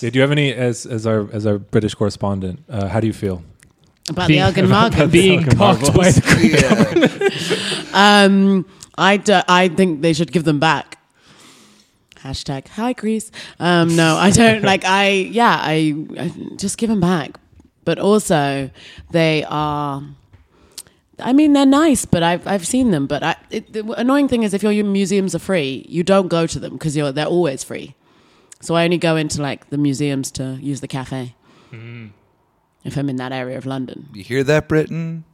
Do you have any as as our as our British correspondent? Uh, how do you feel? About the Elgin Marbles. being Fucking cocked by marbles. the Um, I, d- I think they should give them back. Hashtag hi Greece. Um, no, I don't like. I yeah, I, I just give them back. But also, they are. I mean, they're nice, but I've I've seen them. But I, it, the annoying thing is, if your museums are free, you don't go to them because you're they're always free. So I only go into like the museums to use the cafe hmm. if I'm in that area of London. You hear that, Britain?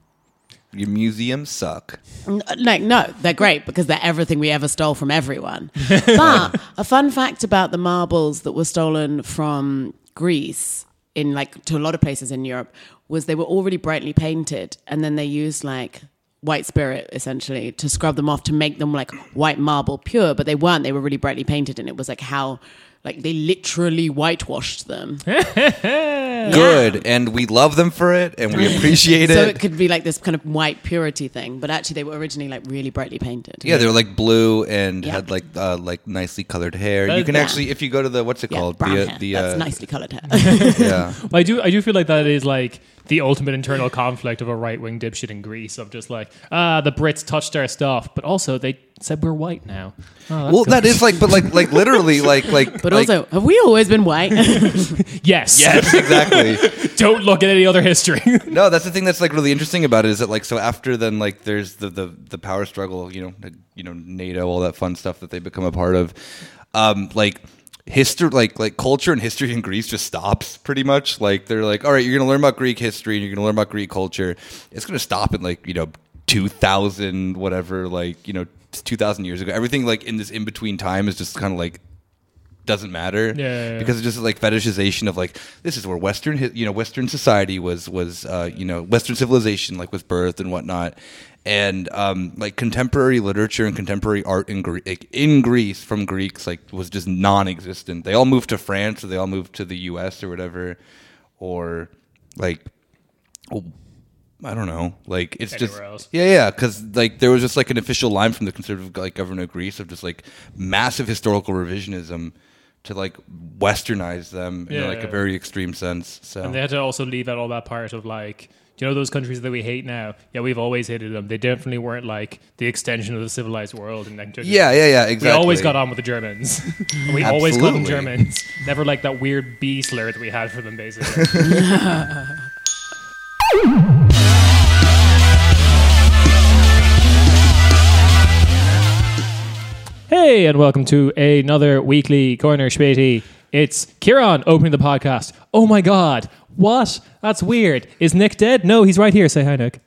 Your museums suck. N- Like, no, they're great because they're everything we ever stole from everyone. but a fun fact about the marbles that were stolen from Greece in like to a lot of places in Europe was they were already brightly painted and then they used like white spirit essentially to scrub them off to make them like white marble pure, but they weren't. They were really brightly painted and it was like how like they literally whitewashed them. Good, and we love them for it, and we appreciate it. So it. it could be like this kind of white purity thing, but actually they were originally like really brightly painted. yeah, they were like blue and Yeah. had like uh, like nicely colored hair. Well, you can yeah. actually, if you go to the what's it Yeah, called, brown the hair. the That's uh, nicely coloured hair. yeah. I do I do feel like that is like the ultimate internal conflict of a right wing dipshit in Greece of just like ah the Brits touched our stuff, but also they said we're white now. Oh, that's Well, good. that is like, but like like literally like like. But like- also, have we always been white? yes, yes, exactly. Don't look at any other history. No, that's the thing that's like really interesting about it is that like so after then like there's the the, the power struggle, you know, you know NATO, all that fun stuff that they become a part of. Um, like history, like like culture and history in Greece just stops pretty much. Like they're like, all right, you're gonna learn about Greek history and you're gonna learn about Greek culture. It's gonna stop in like you know two thousand whatever, like you know two thousand years ago. Everything like in this in between time is just kind of like doesn't matter Yeah, yeah, yeah. because it's just like fetishization of like this is where western you know western society was was uh, you know western civilization like was birthed and whatnot and um, like contemporary literature and contemporary art in, Gre- like, in Greece from Greeks like was just non-existent they all moved to France or they all moved to the US or whatever or like I don't know. Like it's just else. yeah, yeah. Because like there was just like an official line from the conservative like government of Greece of just like massive historical revisionism to like westernize them in Yeah, like yeah. a very extreme sense. So And they had to also leave out all that part of like, do you know those countries that we hate now? Yeah, we've always hated them. They definitely weren't like the extension of the civilized world. And yeah, yeah, yeah. We always got on with the Germans. We always called them Germans. Never like that weird B slur that we had for them, basically. hey, and welcome to another weekly Corner Spatey. It's Kieran opening the podcast. Oh my god, what? That's weird. Is Nick dead? No, he's right here. Say hi, Nick.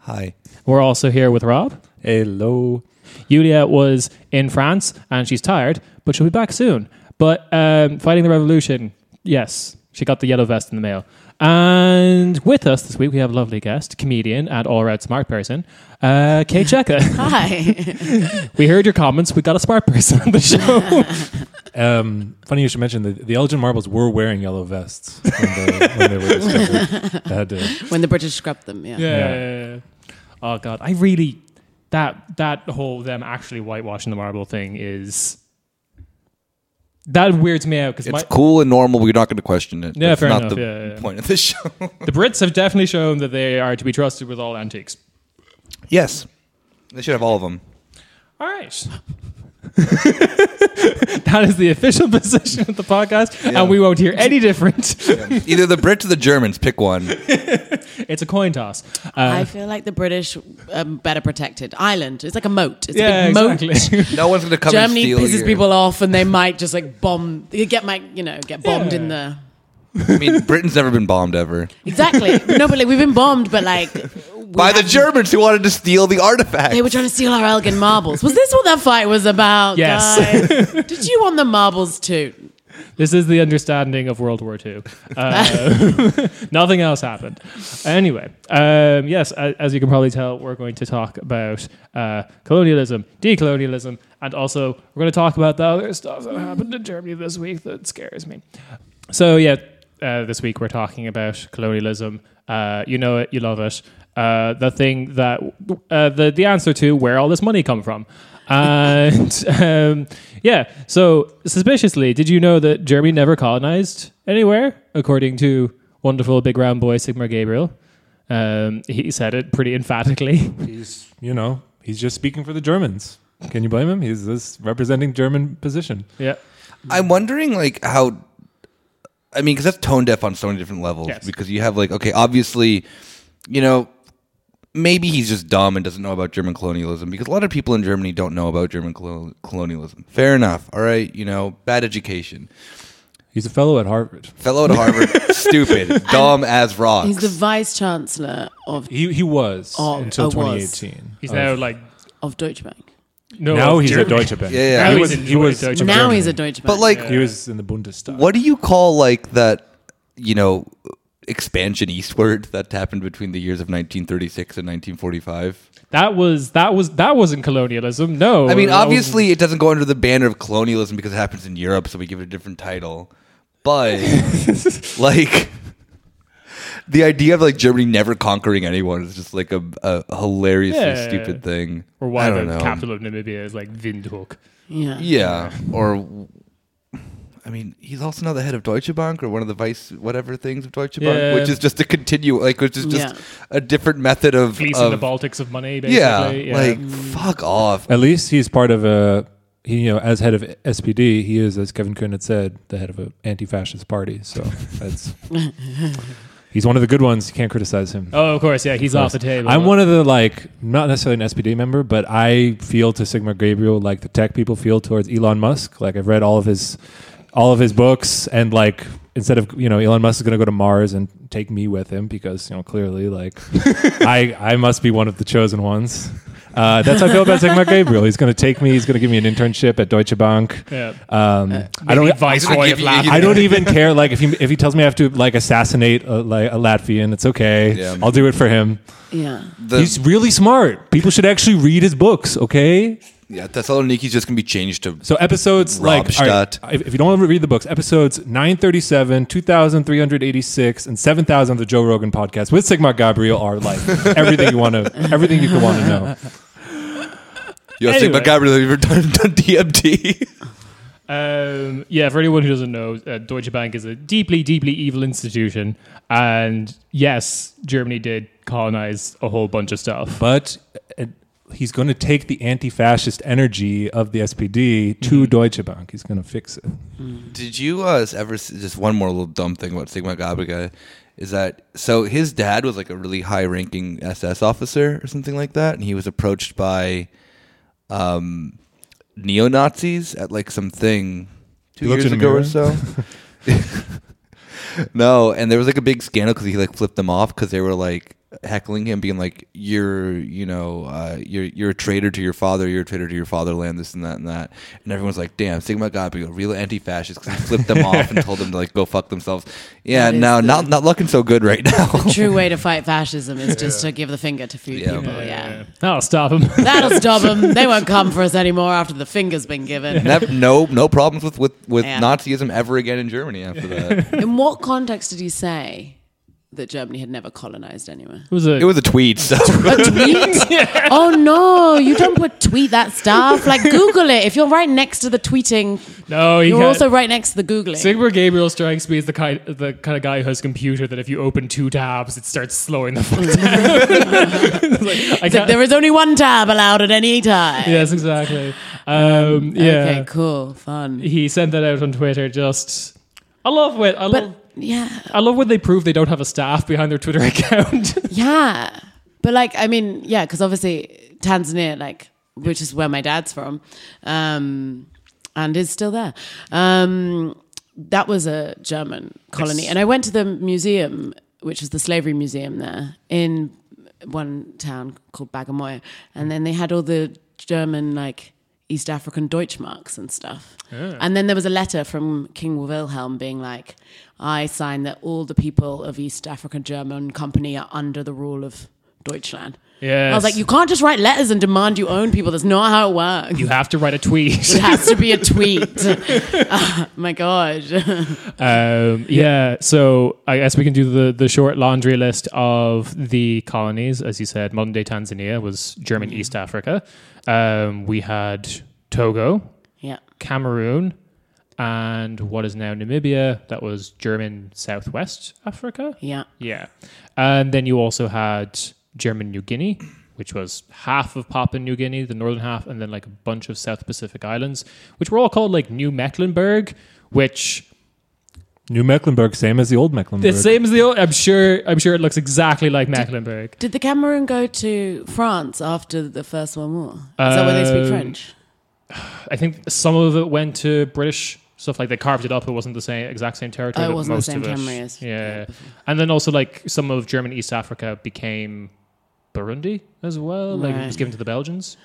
Hi. We're also here with Rob. Hello. Yulia was in France and she's tired, but she'll be back soon. But um, fighting the revolution, yes, she got the yellow vest in the mail. And with us this week, we have a lovely guest, comedian and all around smart person, uh, Kate Cheka. Hi. we heard your comments. We got a smart person on the show. Um, funny you should mention that the Elgin Marbles were wearing yellow vests when they, when they were discovered. They had to, when the British scrubbed them, yeah. yeah. Oh god, I really that that whole them actually whitewashing the marble thing is that weirds me out because It's my cool and normal. We're not going to question it. Yeah, That's fair not enough. the Yeah, yeah, yeah. point of this show. The Brits have definitely shown that they are to be trusted with all antiques. yes, they should have all of them. All right. that is the official position of the podcast, Yeah. and we won't hear any different. Either the Brits or the Germans. Pick one. it's a coin toss. I Uh, feel like the British are better protected. Ireland, it's like a moat. It's yeah, a big moat. exactly. No one's going to come Germany and steal pisses your- people off, and they might just like bomb. You get my, you know, get bombed in the. I mean, Britain's never been bombed ever Exactly. no, but like we've been bombed, but like by the Germans who wanted to steal the artifact. They were trying to steal our Elgin marbles. Was this what that fight was about? Yes. guys? Did you want the marbles too? This is the understanding of World War II. Uh, nothing else happened. Anyway, um, yes, a- as you can probably tell, we're going to talk about uh, colonialism, decolonialism, and also we're going to talk about the other stuff that happened in Germany this week that scares me. So, yeah, uh, this week we're talking about colonialism. Uh, you know it, you love it. Uh, the thing that uh, the the answer to where all this money come from. And um, yeah, so suspiciously, did you know that Germany never colonized anywhere, according to wonderful big round boy Sigmar Gabriel? Um, he said it pretty emphatically. He's, you know, he's just speaking for the Germans. Can you blame him? He's this representing German position. yeah. I'm wondering like how. I mean, because that's tone deaf on so many different levels. Yes. Because you have like, okay, obviously, you know, maybe he's just dumb and doesn't know about German colonialism. Because a lot of people in Germany don't know about German colo- colonialism. Fair enough. All right, you know, bad education. He's a fellow at Harvard. Fellow at Harvard, stupid, dumb as rocks. He's the vice chancellor of He he was Oh, until oh, was. 2018. He's Of- now like of Deutsche Bank. No. now he's Germany. at Deutsche Bank. Yeah, yeah. Now He he's was he was Deutsche now Germany. he's at Deutsche Bank. but like, he was in the Bundestag. what do you call like that? You know, expansion eastward that happened between the years of 1936 and 1945. That was that was that wasn't colonialism. No, I mean, That was- obviously, it doesn't go under the banner of colonialism because it happens in Europe, so we give it a different title. But like, the idea of like Germany never conquering anyone is just like a, a hilariously Yeah. stupid thing. or why I the don't know. capital of Namibia is like Windhoek. yeah. Yeah, or I mean, he's also now the head of Deutsche Bank or one of the vice whatever things of Deutsche Bank, Yeah. which is just a continue, like, which is just Yeah. a different method of, Fleecing of the Baltics of money, yeah, basically. like fuck off. At least he's part of a. He, you know, as head of SPD, he is, as Kevin Kühnert said, the head of an anti-fascist party. So that's he's one of the good ones. You can't criticize him. oh, of course, yeah, he's off the table. I'm one of the like not necessarily an SPD member, but I feel to Sigmar Gabriel like the tech people feel towards Elon Musk. Like I've read all of his all of his books and like instead of you know Elon Musk is going to go to Mars and take me with him because you know clearly like I I must be one of the chosen ones. Uh, that's how I feel about Sigmar Gabriel. He's going to take me. He's going to give me an internship at Deutsche Bank. Yeah. Um, I don't. Viceroy give you- I don't even care. Like if he if he tells me I have to like assassinate a, like a Latvian, it's okay. Yeah. I'll do it for him. Yeah. The, He's really smart. People should actually read his books. Okay. Yeah, Thessaloniki's just gonna be changed to So episodes like all right, Robstadt. if, if you don't want to read the books, episodes nine thirty seven, two thousand three hundred eighty six, and seven thousand of the Joe Rogan podcast with Sigmar Gabriel are like everything you want to everything you could want to know. Yo, Anyway. Sigmar Gabriel, have you ever done, done DMT? Um, yeah, for anyone who doesn't know, uh, Deutsche Bank is a deeply, deeply evil institution. And yes, Germany did colonize a whole bunch of stuff. But uh, he's going to take the anti-fascist energy of the SPD to Deutsche Bank. He's going to fix it. Did you uh, ever s- just one more little dumb thing about Sigmar Gabriel is that so his dad was like a really high-ranking SS officer or something like that, and he was approached by um, neo Nazis at like some thing two He years ago or so. no, and there was like a big scandal because he like flipped them off because they were like heckling him, being like, "You're, you know, uh, you're you're a traitor to your father. You're a traitor to your fatherland. This and that and that." And everyone's like, "Damn, Sigmar a real anti-fascist," because he flipped them off and told them to like go fuck themselves. Yeah, That is no, the- not not looking so good right now. the True way to fight fascism is just to give the finger to few Yeah. people. Yeah. That'll stop them. That'll stop them. They won't come for us anymore after the finger's been given. Nev- no, no problems with with with Yeah. Nazism ever again in Germany after that. In what context did he say that Germany had never colonized anywhere? It was a it was a tweet. So. A tweet? Oh no, you don't put tweet that stuff. Like Google it. If you're right next to the tweeting, no. He you're also right next to the Googling. Sigmar Gabriel strikes me as the kind, the kind of guy who has a computer that if you open two tabs, it starts slowing the fuck down. Like, I like, there is only one tab allowed at any time. yes, exactly. Um, yeah. Okay, cool, fun. He sent that out on Twitter. Just, I love it. I love. Yeah, I love when they prove they don't have a staff behind their Twitter account. yeah. But like, I mean, yeah, because obviously Tanzania, like, which is where my dad's from, um, and is still there. Um, that was a German colony, Yes. and I went to the museum, which is the slavery museum there in one town called Bagamoyo, and then they had all the German like East African Deutschmarks and stuff. And then there was a letter from King Wilhelm being like, "I sign that all the people of East African German Company are under the rule of Deutschland. Yes. I was like, you can't just write letters and demand you own people. That's not how it works. You have to write a tweet. it has to be a tweet. oh, my God. Um, yeah, so I guess we can do the, the short laundry list of the colonies. As you said, modern day Tanzania was German East Africa. Um, we had Togo, yeah. Cameroon, and what is now Namibia. That was German Southwest Africa. Yeah. Yeah. And then you also had German New Guinea, which was half of Papua New Guinea, the northern half, and then like a bunch of South Pacific islands, which were all called like New Mecklenburg, which New Mecklenburg, same as the old Mecklenburg. the same as the old. I'm sure. I'm sure it looks exactly like Mecklenburg. Did the Cameroon go to France after the First World War? Is that where they speak Um, French? I think some of it went to British stuff. Like they carved it up. It wasn't the same exact same territory. Oh, it wasn't the most same of it- Yeah, and then also like some of German East Africa became Burundi as well. Like it was Right. given to the Belgians.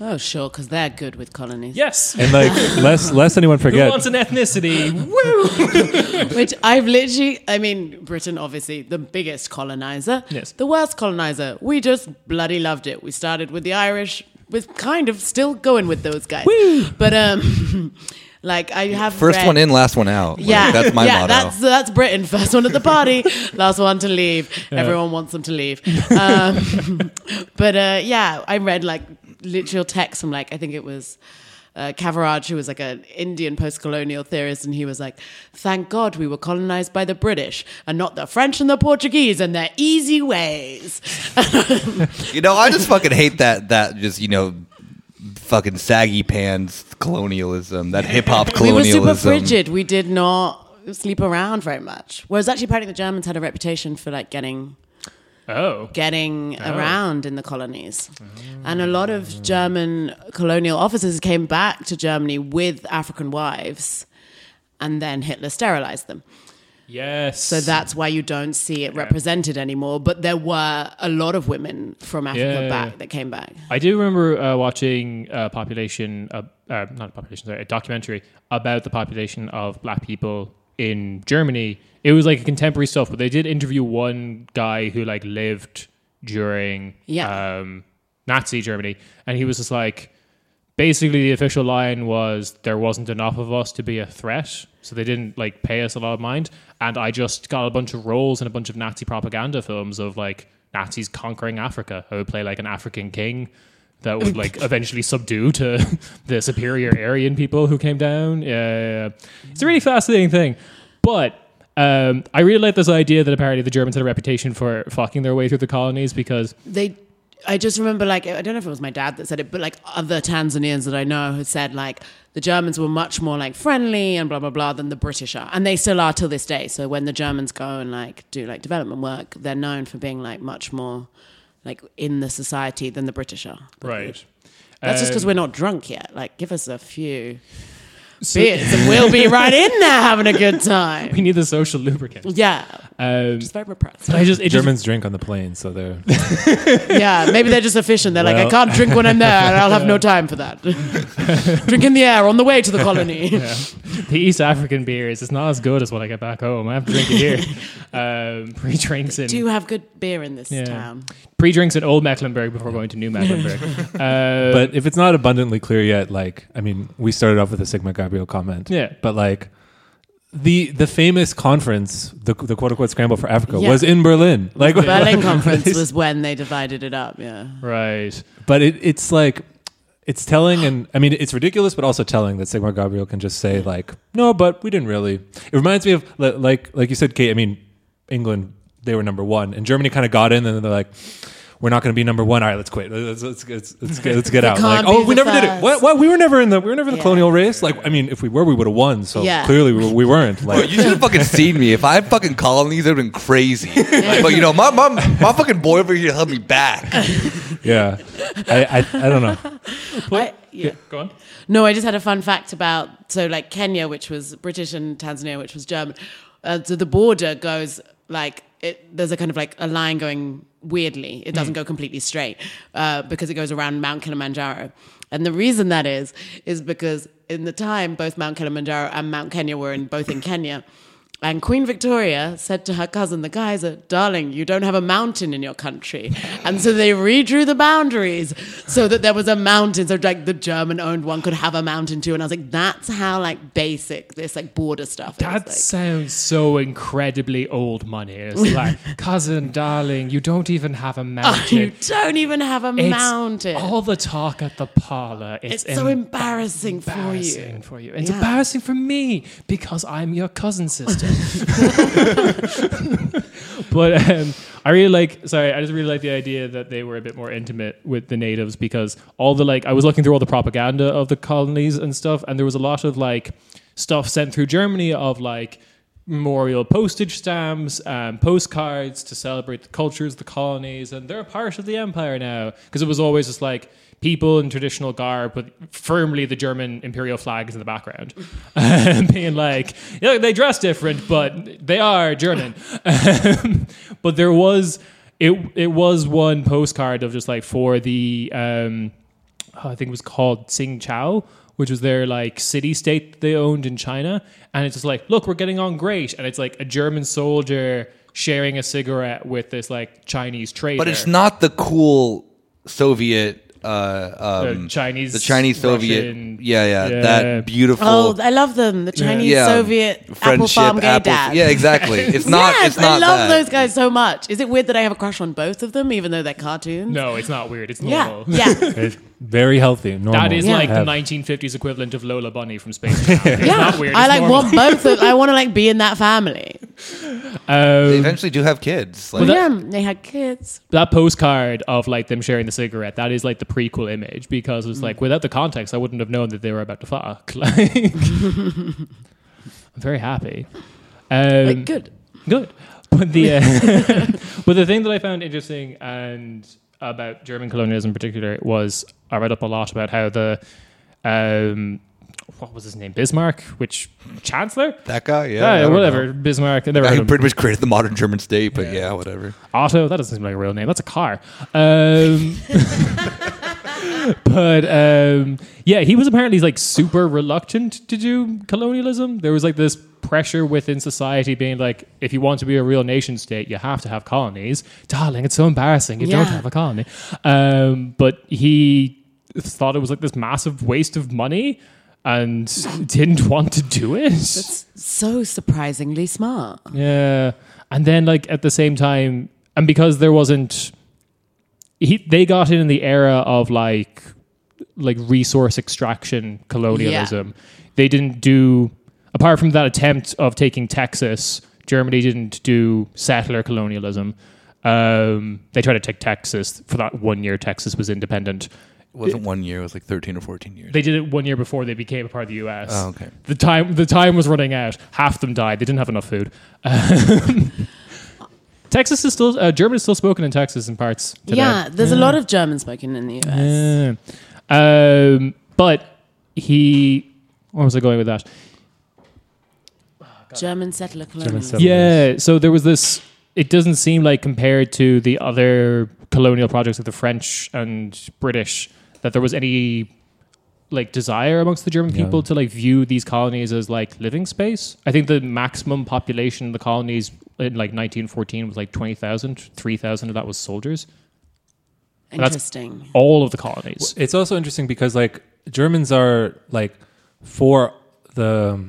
Oh, sure, because they're good with colonies. Yes. and like less less anyone Who forget. wants an ethnicity? Woo! Which I've literally, I mean, Britain, obviously, the biggest colonizer. Yes. The worst colonizer. We just bloody loved it. We started with the Irish, with kind of still going with those guys. But, um, like, I have. First read- one in, last one out. Like, Yeah, that's my yeah, motto. That's that's Britain. First one at the party, last one to leave. Everyone wants them to leave. Um, but uh, yeah, I read like literal text from like I think it was. Uh, Kaviraj, who was like an Indian post-colonial theorist, and he was like, "Thank God we were colonized by the British and not the French and the Portuguese and their easy ways." You know, I just fucking hate that. That just you know, fucking saggy pants colonialism. That hip hop colonialism. we were colonialism. super frigid. We did not sleep around very much. Whereas actually, apparently, the Germans had a reputation for like getting Oh. getting oh. around in the colonies. And a lot of German colonial officers came back to Germany with African wives, and then Hitler sterilized them. Yes. So that's why you don't see it represented anymore. But there were a lot of women from Africa Yeah. back that came back. I do remember uh, watching a population, uh, uh, not a population, sorry, a documentary about the population of black people in Germany. It was like a contemporary stuff, but they did interview one guy who like lived during Yeah. um, Nazi Germany, and he was just like, basically the official line was there wasn't enough of us to be a threat, so they didn't like pay us a lot of mind, and I just got a bunch of roles in a bunch of Nazi propaganda films of like Nazis conquering Africa. I would play like an African king that would like eventually subdue to the superior Aryan people who came down. Yeah, yeah, yeah. it's a really fascinating thing, but. Um, I really like this idea that apparently the Germans had a reputation for fucking their way through the colonies because they I just remember like I don't know if it was my dad that said it, but like other Tanzanians that I know had said like the Germans were much more like friendly and blah blah blah than the British are, and they still are till this day. So when the Germans go and like do like development work, they're known for being like much more like in the society than the British are. right. That's just because Um, we're not drunk yet. Like give us a few beers and we'll be right in there having a good time. we need the social lubricant. Yeah, Um, just very repressed. I just it just Germans drink on the plane, so they're Yeah, maybe they're just efficient. They're like, I Well- can't drink when I'm there, and I'll have no time for that. drink in the air on the way to the colony. the East African beers. It's not as good as what I get back home. I have to drink it here. um, pre drinks in Do you have good beer in this Yeah. town. Pre drinks in Old Mecklenburg before going to New Mecklenburg. uh, But if it's not abundantly clear yet, like I mean, we started off with a Sigmar Gabriel comment. Yeah. But like the the famous conference, the the quote unquote scramble for Africa, Yeah. was in Berlin. Like Berlin conference was when they divided it up. Yeah, right. But it, it's like it's telling, and I mean, it's ridiculous, but also telling that Sigmar Gabriel can just say like, "No, but we didn't really." It reminds me of like like you said, Kate. I mean, England they were number one, and Germany kind of got in, and then they're like. We're not going to be number one. All right, let's quit. Let's let's, let's, let's get, let's get out. Like, oh, we the never did it. What? What? We were never in the we were never in the Yeah. colonial race. Like, I mean, if we were, we would have won. So Yeah. clearly, we, we weren't. Bro, Like, you should have fucking seen me. If I had fucking colonies, it would have been crazy. but you know, my, my my fucking boy over here held me back. yeah, I, I I don't know. I, yeah. Go on. No, I just had a fun fact about so like Kenya, which was British, and Tanzania, which was German. Uh, so the border goes like it. There's a kind of like a line going weirdly. It doesn't go completely straight uh, because it goes around Mount Kilimanjaro. And the reason that is is because in the time both Mount Kilimanjaro and Mount Kenya were in both in Kenya. And Queen Victoria said to her cousin, the Kaiser, darling, you don't have a mountain in your country. And so they redrew the boundaries so that there was a mountain. So like the German owned one could have a mountain too. And I was like, that's how like basic this like border stuff That is. Like, sounds so incredibly old money. It's like, cousin, darling, you don't even have a oh, mountain. you don't even have a It's mountain. All the talk at the parlor. It's, it's so embarrassing for embarrassing you. for you. It's Yeah. embarrassing for me because I'm your cousin sister. but um, I really like. Sorry, I just really like the idea that they were a bit more intimate with the natives because all the like I was looking through all the propaganda of the colonies and stuff, and there was a lot of like stuff sent through Germany of like memorial postage stamps and postcards to celebrate the cultures the colonies and they're a part of the empire now because it was always just like people in traditional garb but firmly the german imperial flags in the background being like yeah they dress different but they are german but there was it it was one postcard of just like for the um oh, I think it was called Sing Chao, which was their like city state they owned in China. And it's just like, look, we're getting on great. And it's like a German soldier sharing a cigarette with this like Chinese trader. But it's not the cool Soviet. Uh, The um, Chinese, the Chinese Soviet, Russian- yeah, yeah, Yeah. that beautiful. Oh, I love them. The Chinese yeah, Soviet Apple friendship, Farm gay Apple- dad. Yeah, exactly. It's not. yes, it's not I love that. those guys so much. Is it weird that I have a crush on both of them, even though they're cartoons? No, it's not weird. It's normal. yeah, It's very healthy. Normal. That is Yeah. like the Have- 1950s equivalent of Lola Bunny from Space Jam. It's yeah. not weird. I it's like normal. want both. Of, I want to like be in that family. They Um, eventually do have kids. Like, that- yeah, they had kids. that postcard of like them sharing the cigarette, that is like the prequel image because it's Mm. like without the context, I wouldn't have known that they were about to fuck. Like, I'm very happy. Um, Like, good. Good. But the uh, but the thing that I found interesting and about German colonialism in particular was I read up a lot about how the um, what was his name Bismarck, which Chancellor, that guy, yeah, yeah, whatever know. Bismarck. I never Guy heard who of him. pretty much created the modern German state, but yeah, whatever. Otto. That doesn't seem like a real name. That's a car. Um, but um, yeah, he was apparently like super reluctant to do colonialism. There was like this pressure within society being like, if you want to be a real nation state, you have to have colonies. Darling, it's so embarrassing. You don't have a colony. Um, but he thought it was like this massive waste of money and didn't want to do it. That's so surprisingly smart. Yeah. And then like at the same time and because there wasn't he they got in in the era of like like resource extraction colonialism. They didn't do apart from that attempt of taking Texas, Germany didn't do settler colonialism. Um, they tried to take Texas for that one year Texas was independent. It wasn't one year; it was like thirteen or fourteen years. They did it one year before they became a part of the U.S. Oh, okay. The time the time was running out. Half them died. They didn't have enough food. Um, Texas is still uh, German is still spoken in Texas in parts. Today. Yeah, there's a lot of German spoken in the US. Yeah. Um, but he. Where was I going with that? German settler colonialism. settler. Yeah. So there was this. It doesn't seem like compared to the other colonial projects of the French and British that there was any like desire amongst the German Yeah. people to like view these colonies as like living space. I think the maximum population of the colonies in like 1914 was like 20,000. 3,000 of that was soldiers. that's- Interesting. All of the colonies. It's also interesting because like Germans are like for the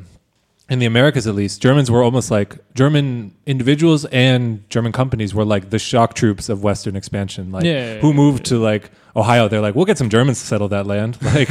in the Americas at least, Germans were almost like German individuals and German companies were like the shock troops of Western expansion. Like Yeah. who moved to like Ohio, they're like, we'll get some Germans to settle that land. Like,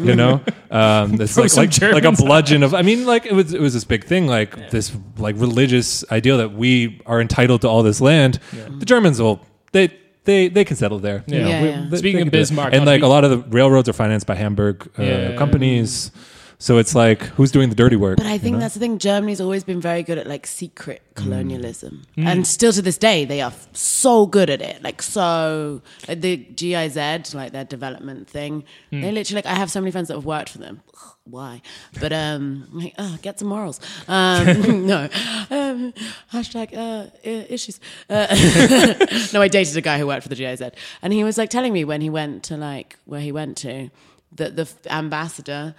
you know, um, it's Throw like some like, like a bludgeon of. I mean, like it was it was this big thing, like this like religious ideal that we are entitled to all this land. The Germans will they. They, they can settle there. you Yeah. know. Yeah, We- yeah. they- Speaking they of can do it. Bismarck, and like to a lot of the railroads are financed by Hamburg uh, Yeah. companies, so it's like who's doing the dirty work? But I you think know? that's the thing. Germany's always been very good at like secret Mm. colonialism, and still to this day they are f- so good at it. Like so, like the GIZ, like their development thing. Mm. They literally like I have so many friends that have worked for them. Why? But um, like, oh, get some morals. Um, no, um, hashtag uh, issues. Uh, no, I dated a guy who worked for the GIZ, and he was like telling me when he went to like where he went to that the ambassador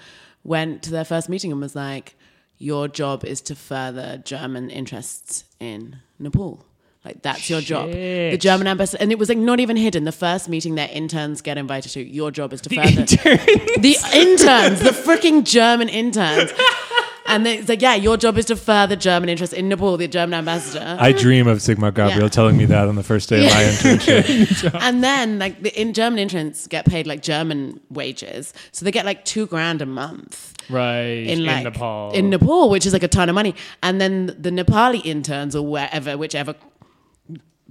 went to their first meeting and was like, your job is to further German interests in Nepal. Like that's your job. The German ambassador, and it was like not even hidden. The first meeting that interns get invited to, your job is to further the interns, the freaking German interns. And then it's like, yeah, your job is to further German interests in Nepal, the German ambassador. I dream of Sigmar Gabriel Yeah. telling me that on the first day of my internship. and then like the in German interns get paid like German wages, so they get like two grand a month Right. in like Nepal. in Nepal, which is like a ton of money. And then the Nepali interns or wherever, whichever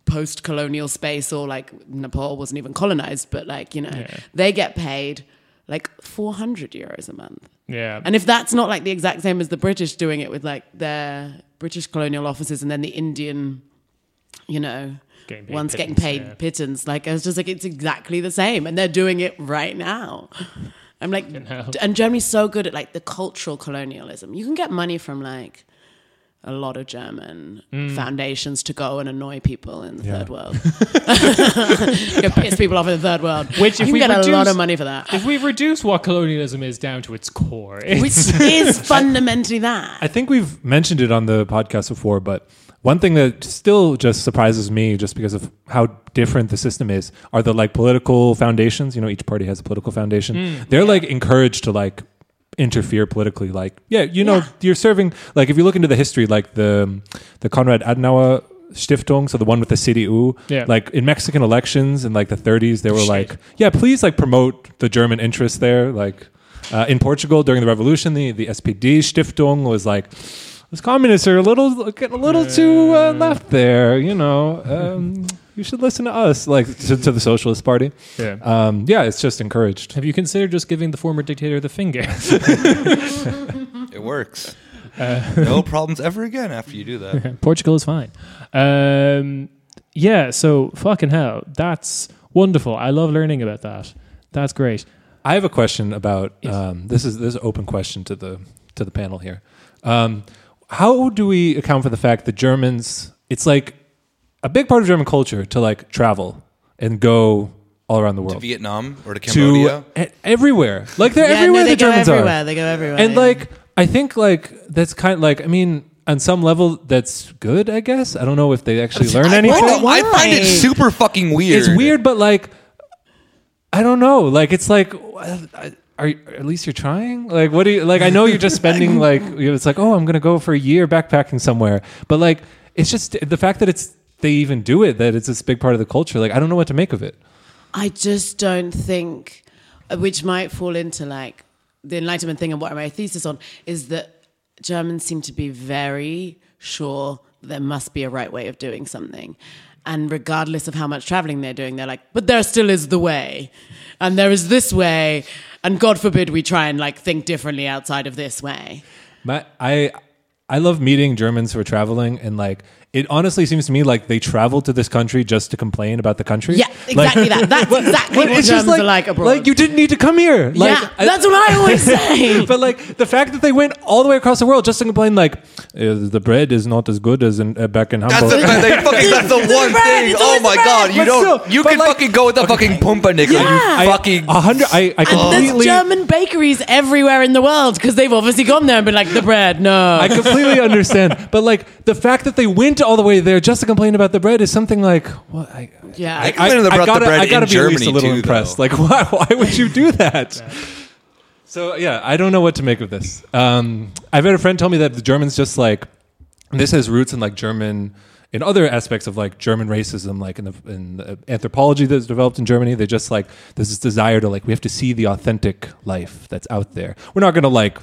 post-colonial space or like Nepal wasn't even colonized, but like you know Yeah. they get paid like 400 euros a month. Yeah. And if that's not like the exact same as the British doing it with like their British colonial officers and then the Indian, you know, Getting ones getting paid yeah. pittance, like I was just like it's exactly the same, and they're doing it right now. I'm like, and Germany's so good at like the cultural colonialism. You can get money from like a lot of German Mm. foundations to go and annoy people in the Yeah. third world. you piss people off in the third world. Which, if you we get a lot of money for that. if we reduce what colonialism is down to its core, it's, Which is fundamentally that. I think we've mentioned it on the podcast before, but one thing that still just surprises me, just because of how different the system is, are the like political foundations. You know, each party has a political foundation. They're like encouraged to like interfere politically. Like, yeah, you know, Yeah. you're serving. Like, if you look into the history, like the the Konrad Adenauer. Stiftung, so the one with the CDU, Yeah. like in Mexican elections in like the 30s, they were Shit. like, yeah, please like promote the German interests there. Like uh, in Portugal during the revolution, the the SPD Stiftung was like, those communists are a little getting a little too uh, left there. You know, um, you should listen to us, like to, to the Socialist Party. yeah. Um, yeah, it's just encouraged. Have you considered just giving the former dictator the finger? It works. no problems ever again after you do that. Portugal is fine. Um, yeah, so fucking hell, that's wonderful. I love learning about that. That's great. I have a question about um, this is this is an open question to the to the panel here. Um, how do we account for the fact that Germans? It's like a big part of German culture to like travel and go all around the world. to Vietnam or to Cambodia. to everywhere. Like they're Yeah, everywhere. no, they the go Germans everywhere. are, They go everywhere. and yeah. like I think like that's kind of like I mean. On some level, that's good, I guess. I don't know if they actually learn I, anything. know, I find it super fucking weird. It's weird, but like, I don't know. Like, it's like, uh, are you, at least you're trying. Like, what do you like? I know you're just spending like, it's like, oh, I'm gonna go for a year backpacking somewhere, but like, it's just the fact that it's they even do it that it's this big part of the culture. Like, I don't know what to make of it. I just don't think, uh, which might fall into like the Enlightenment thing and what my thesis on is that Germans seem to be very sure there must be a right way of doing something. And regardless of how much traveling they're doing, they're like, but there still is the way. And there is this way. And God forbid we try and like think differently outside of this way. My, I I love meeting Germans who are traveling, and like, it honestly seems to me like they traveled to this country just to complain about the country. Yeah, Like- exactly that. That's exactly But what it's just Germans are like abroad. Like you didn't need to come here. Like, yeah, that's what I always say. but like the fact that they went all the way across the world just to complain, like uh, the bread is not as good as in uh, back in That's Hamburg. the, they fucking, that's the one bread, thing. it's Oh my god, you But don't. still, you can like- fucking go with the fucking pumpernickel. Yeah. You fucking. a hundred. I, I And there's. German bakeries everywhere in the world because they've obviously gone there and been like, the bread, no. I completely understand, but like the fact that they went all the way there just to complain about the bread is something like what? I, yeah. I complained about the gotta, bread I gotta in be at least a little too, impressed. though. Like, why? Why would you do that? So yeah, I don't know what to make of this. Um, I've had a friend tell me that the Germans just like this has roots in like German in other aspects of like German racism, like in the, in the anthropology that's developed in Germany. They just like there's this desire to like we have to see the authentic life that's out there. We're not gonna like.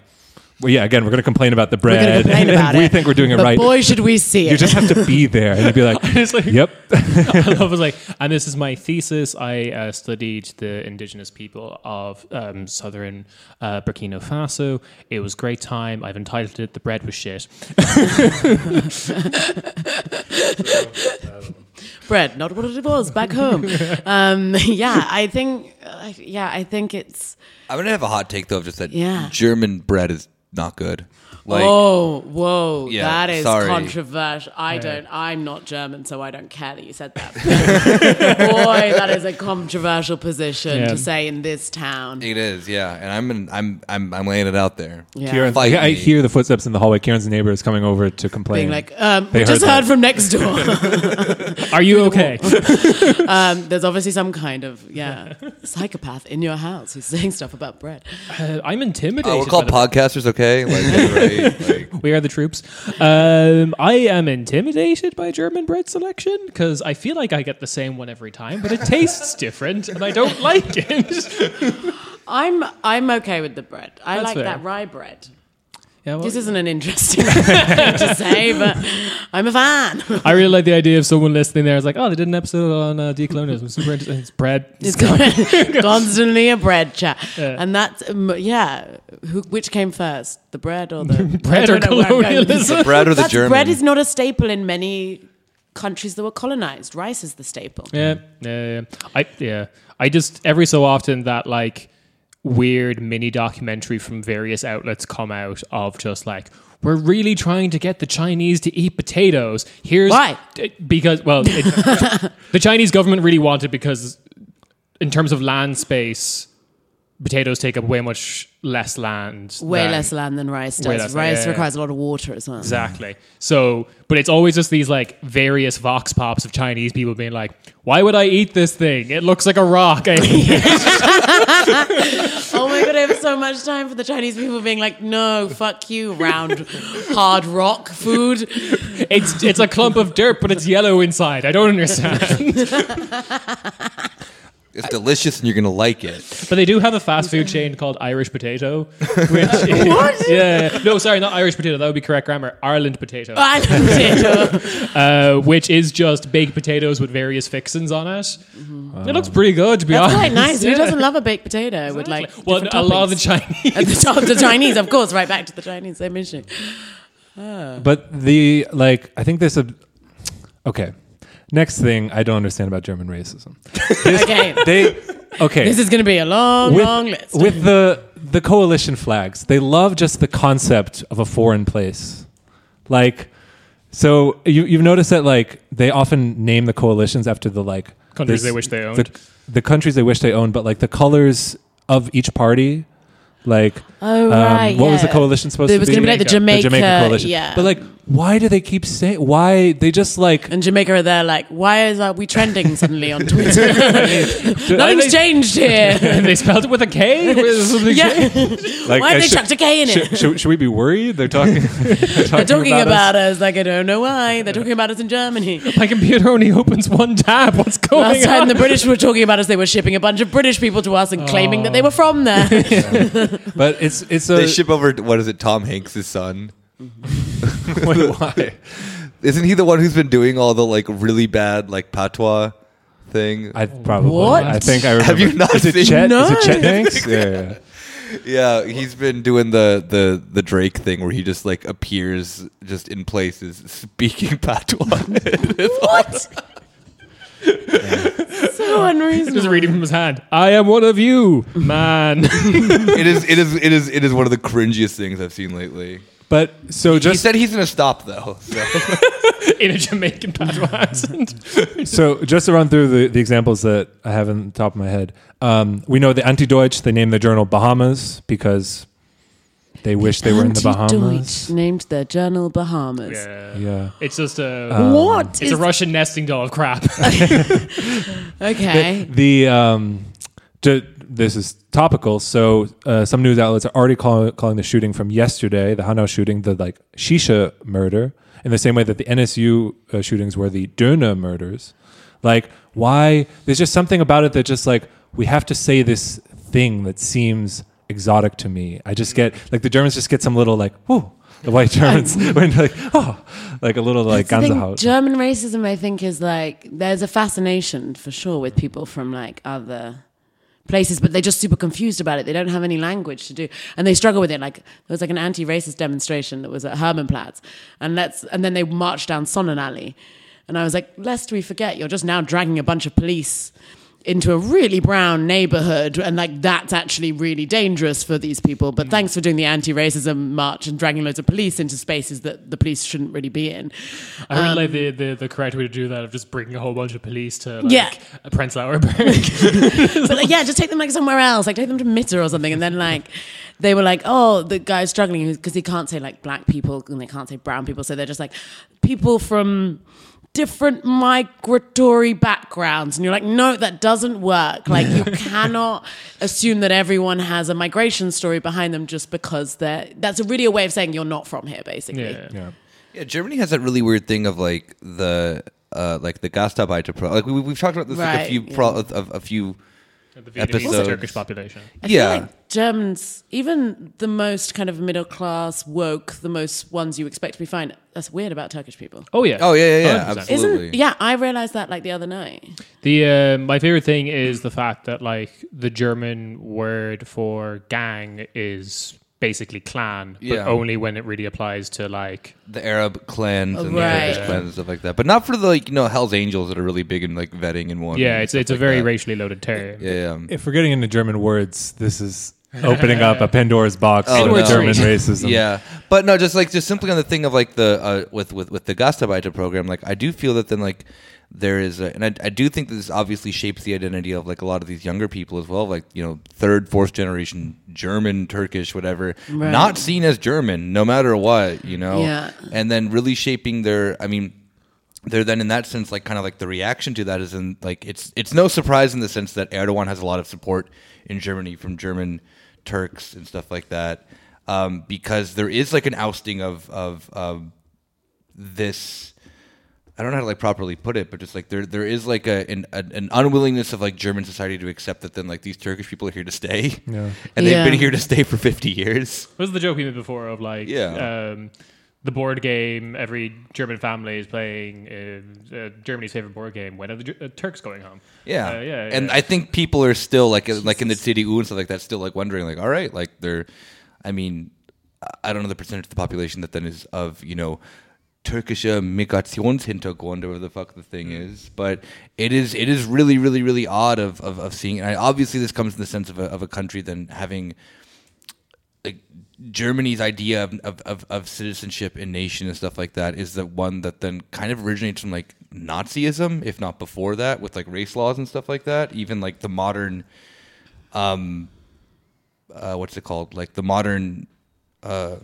Well, yeah, again, we're going to complain about the We're bread. going to complain and about we it. think we're doing it but right. boy, should we see it. you just have to be there, and you'd be like, It's like- "Yep." I love it. Like, and this is my thesis. I uh, studied the indigenous people of um, southern uh, Burkina Faso. It was great time. I've entitled it "The Bread Was Shit." bread, not what it was back home. um, yeah, I think, uh, yeah, I think it's, I'm gonna have a hot take though, of just that Yeah. German bread is not good. Like, oh, whoa, Yeah, that is sorry. controversial. I don't. I'm not German, so I don't care that you said that. Boy, that is a controversial position Yeah. to say in this town. it is, yeah. And I'm in, I'm I'm I'm laying it out there. Yeah. Kieran's, Fight I hear the footsteps in the hallway. Kieran's neighbor is coming over to complain. Being like, um, They we just heard heard that. from next door. Are you okay? um, there's obviously some kind of yeah psychopath in your house who's saying stuff about bread. Uh, I'm intimidated. Oh, we're called podcasters, okay? Like, right, like, We are the troops. Um, I am intimidated by German bread selection because I feel like I get the same one every time, but it tastes different and I don't like it. I'm I'm okay with the bread. I That's like fair. that rye bread. Yeah, well, This isn't an interesting thing to say, but I'm a fan. I really like the idea of someone listening there. It's like, oh, they did an episode on uh, decolonialism. Super interesting. It's bread. It's constantly a bread chat, Yeah. and that's um, yeah. Who, which came first, the bread or the Bread or don't know where I'm going with this. colonialism? bread or the That's- German. Bread is not a staple in many countries that were colonized. Rice is the staple. Yeah, yeah, yeah. I yeah. I just every so often that like weird mini documentary from various outlets come out of just like we're really trying to get the Chinese to eat potatoes. Here's Why? Because well, it, the Chinese government really wanted because in terms of land space, potatoes take up way much less land. Way than- less land than rice does. rice yeah, yeah. requires a lot of water as well. Exactly. So, but it's always just these like various vox pops of Chinese people being like, "Why would I eat this thing? It looks like a rock." Oh my god, I have so much time for the Chinese people being like, no, fuck you, round hard rock food. it's it's a clump of dirt, but it's yellow inside. I don't understand. it's delicious and you're gonna like it. but they do have a fast food chain called Irish Potato. Which what? Yeah. No, sorry, not Irish potato. That would be correct grammar. Ireland potato. Island potato. uh, which is just baked potatoes with various fixins on it. It looks pretty good, to be That's honest. quite nice. Yeah. Who doesn't love a baked potato with like well, different a lot of the toppings? Chinese. At the top, the Chinese, of course, right back to the Chinese. Same issue. But the like, I think there's a okay. Next thing I don't understand about German racism. Okay, They okay. this is going to be a long, with, long list. with the the coalition flags. They love just the concept of a foreign place. Like so you you've noticed that like they often name the coalitions after the like Countries this- they wish they owned. The, the countries they wish they owned, but like the colors of each party like Oh, um, right, what was the coalition supposed It to be? It was gonna be like the Jamaica- coalition. yeah. But like why do they keep saying why they just like and Jamaica are there like, why is are we trending suddenly on Twitter? Nothing's changed here. and they spelled it with a K. Yeah. like why uh, have they should- chucked a K in it? should, should, should we be worried? They're talking. they're talking, They're talking about, about, us. us. like I don't know why. They're talking about us in Germany. My computer only opens one tab. What's going on? Last time the British were talking about us, they were shipping a bunch of British people to us and claiming that they were from there. But it's it's a They ship over what is it, Tom Hanks' son? Wait, why? Isn't he the one who's been doing all the like really bad like patois thing? I probably. What? I think I remember. Have you not Is it seen- Chet? No. Is it Chet Hanks? Yeah, yeah. yeah, he's been doing the the the Drake thing where he just like appears just in places speaking patois. what? So unreasonable. Just reading from his hand. I am one of you, man. it is it is it is it is one of the cringiest things I've seen lately. But so he just said he's gonna stop though. So. in a Jamaican patois accent. so just to run through the, the examples that I have in the top of my head. Um, we know the Anti-Deutsch. They named the journal Bahamas because they wish they were in the Bahamas. Anti-Deutsch named their journal Bahamas. Yeah. Yeah. It's just a. What? it's is- a Russian nesting doll of crap. Okay. The um, ju- this is topical. So uh, some news outlets are already call, calling the shooting from yesterday, the Hanau shooting, the like Shisha murder, in the same way that the NSU uh, shootings were the Döner murders. Like, why? There's just something about it that just like we have to say this thing that seems exotic to me. I just get mm-hmm. like the Germans just get some little like whoa. The white Germans when like oh like a little like That's the thing, Gänsehaut. German racism, I think, is like there's a fascination for sure with people from like other places, but they're just super confused about it. They don't have any language to do, and they struggle with it. Like there was like an anti-racist demonstration that was at Hermannplatz, and let's and then they marched down Sonnenallee, and I was like, lest we forget, you're just now dragging a bunch of police into a really brown neighborhood and like that's actually really dangerous for these people but mm. thanks for doing the anti-racism march and dragging loads of police into spaces that the police shouldn't really be in I really like um, the, the the correct way to do that of just bringing a whole bunch of police to like Yeah. a Prenzlauer Berg. but like, yeah, just take them like somewhere else, like take them to Mitte or something. And then like they were like, oh, the guy's struggling because he can't say like black people and they can't say brown people, so they're just like people from different migratory backgrounds and you're like no that doesn't work like you cannot assume that everyone has a migration story behind them just because they're that's really a way of saying you're not from here basically yeah. Yeah. Yeah, Germany has that really weird thing of like the uh, like the Gastarbeiter pro. Like we, we've talked about this like a Right, few yeah. pro, of, of a few. The Vietnamese Episodes. Turkish population. I Yeah. feel like Germans, even the most kind of middle class, woke, the most ones you expect to be fine. That's weird about Turkish people. Oh yeah. Oh yeah, yeah, yeah, 100%. absolutely. Isn't yeah? I realized that like the other night. The uh, my favorite thing is the fact that like the German word for gang is basically clan, but Yeah. only when it really applies to like the Arab clans and Right. the Turkish clans and stuff like that, but not for the like you know Hell's Angels that are really big in like Wedding and one. yeah, it's it's a like very that. racially loaded term. Yeah, yeah. If we're getting into German words, this is opening up a Pandora's box Oh, for no. German racism. Yeah, but no, just like just simply on the thing of like the uh, with with with the Gastarbeiter program, like I do feel that then like there is, a, and I, I do think that this obviously shapes the identity of like a lot of these younger people as well, like you know third, fourth generation German, Turkish, whatever, Right. not seen as German, no matter what, you know, Yeah. and then really shaping their, I mean. They're then in that sense like kind of like the reaction to that is in like it's it's no surprise in the sense that Erdogan has a lot of support in Germany from German Turks and stuff like that um, because there is like an ousting of of um, this. I don't know how to like properly put it, but just like there there is like a an, an an unwillingness of like German society to accept that then like these Turkish people are here to stay, Yeah. and they've Yeah. been here to stay for fifty years. What was the joke we made before of like Yeah. um, the board game every German family is playing uh, uh, Germany's favorite board game. When are the Ger- uh, Turks going home? Yeah, Uh, yeah, and yeah. I think people are still like like in the CDU and stuff like that, still like wondering like, all right, like they're, I mean, I don't know the percentage of the population that then is of you know. Turkischer Migrationshintergrund, or whatever the fuck the thing is, but it is it is really really really odd of of, of seeing. And I, obviously, this comes in the sense of a, of a country then having like Germany's idea of, of, of, of citizenship and nation and stuff like that is the one that then kind of originates from like Nazism, if not before that, with like race laws and stuff like that. Even like the modern, um, uh, what's it called? Like the modern, uh,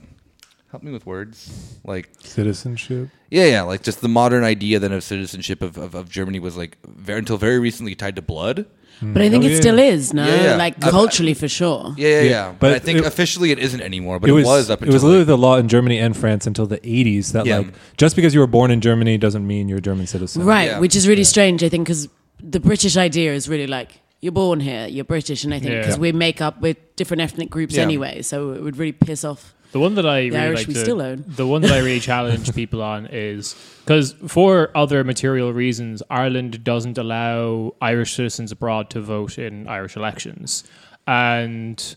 help me with words. Like Citizenship. yeah, yeah, like just the modern idea then of citizenship of, of, of Germany was like very, until very recently tied to blood. But I think Oh, it yeah. still is, no? Yeah, yeah. Like Uh, culturally for sure. Yeah, yeah, Yeah, yeah. But, but I think it- officially it isn't anymore. But it was, up it was literally like- the law in Germany and France until the 80s that Yeah. like just because you were born in Germany doesn't mean you're a German citizen. Right, Yeah. which is really strange, I think, because the British idea is really like, you're born here, you're British, and I think Yeah. because we make up with different ethnic groups Yeah. anyway, so it would really piss off. The one that I really Irish like we to, still own. the one that I really challenge people on is because for other material reasons, Ireland doesn't allow Irish citizens abroad to vote in Irish elections, and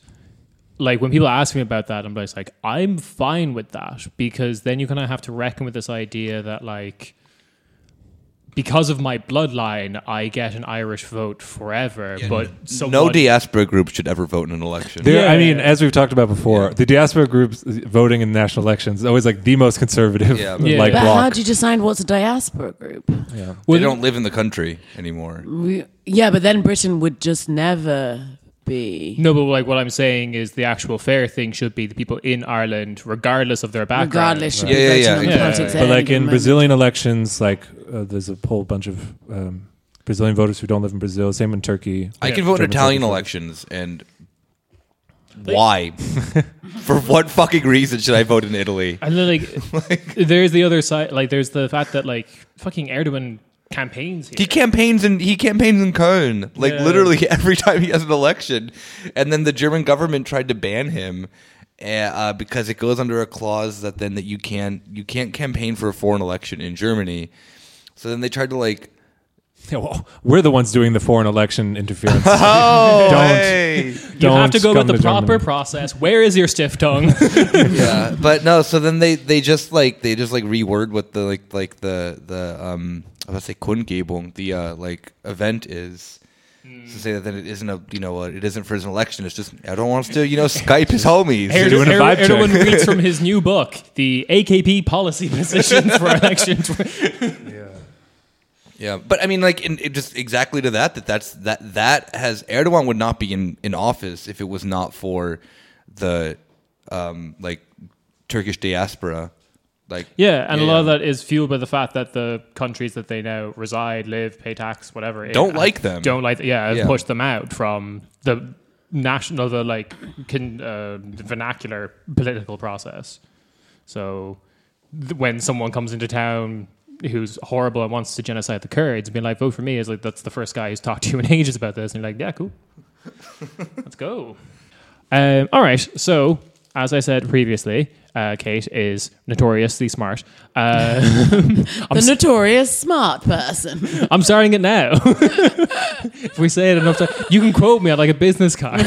like when people ask me about that, I'm just like, I'm fine with that because then you kind of have to reckon with this idea that like. Because of my bloodline, I get an Irish vote forever. but no someone, diaspora group should ever vote in an election. There, I Yeah. mean, as we've talked about before, Yeah. the diaspora groups voting in national elections is always like the most conservative, Yeah. Yeah. like But block. how do you decide what's a diaspora group? yeah. they don't live in the country anymore. We, yeah, but then Britain would just never be. No, but like what I'm saying is the actual fair thing should be the people in Ireland, regardless of their background. Regardless, should Yeah, be yeah, voting yeah, on yeah. politics. But like any in moment. Brazilian elections, like uh, there's a whole bunch of um, Brazilian voters who don't live in Brazil. Same in Turkey. I Yeah, can vote in Italian Turkish elections, and why? For what fucking reason should I vote in Italy? And then like, there's the other side. Like there's the fact that like fucking Erdogan campaigns here. He campaigns in he campaigns in Köln, like Yeah. literally every time he has an election, and then the German government tried to ban him. uh, Uh, because it goes under a clause that then that you can't you can't campaign for a foreign election in Germany, so then they tried to like Yeah, well, we're the ones doing the foreign election interference. oh Don't- hey. you have to go come with the proper Germany. process. Where is your stiff tongue? yeah, but no. So then they they just like they just like reword what the like like the the um I was say Kundgebung the uh like event is, To say that then it isn't a you know a, it isn't for his election. It's just I don't want to you know Skype his homies. Erdogan, doing a vibe check. Erdogan reads from his new book, the AKP policy positions for election. Yeah, but I mean, like, in, it just exactly to that. That that's that that has Erdogan would not be in in office if it was not for the um like Turkish diaspora. Like, Yeah, and a lot of that is fueled by the fact that the countries that they now reside, live, pay tax, whatever, Don't it- like them. Don't like, yeah, Yeah. push them out from the national, the like can, uh, vernacular political process. So th- when someone comes into town who's horrible and wants to genocide the Kurds, being like, vote for me is like that's the first guy who's talked to you in ages about this, and you're like, yeah, cool, let's go. Um, all right, so as I said previously, uh, Kate is notoriously smart. Uh, the notorious smart person. I'm starting it now. if we say it enough times, you can quote me on like a business card.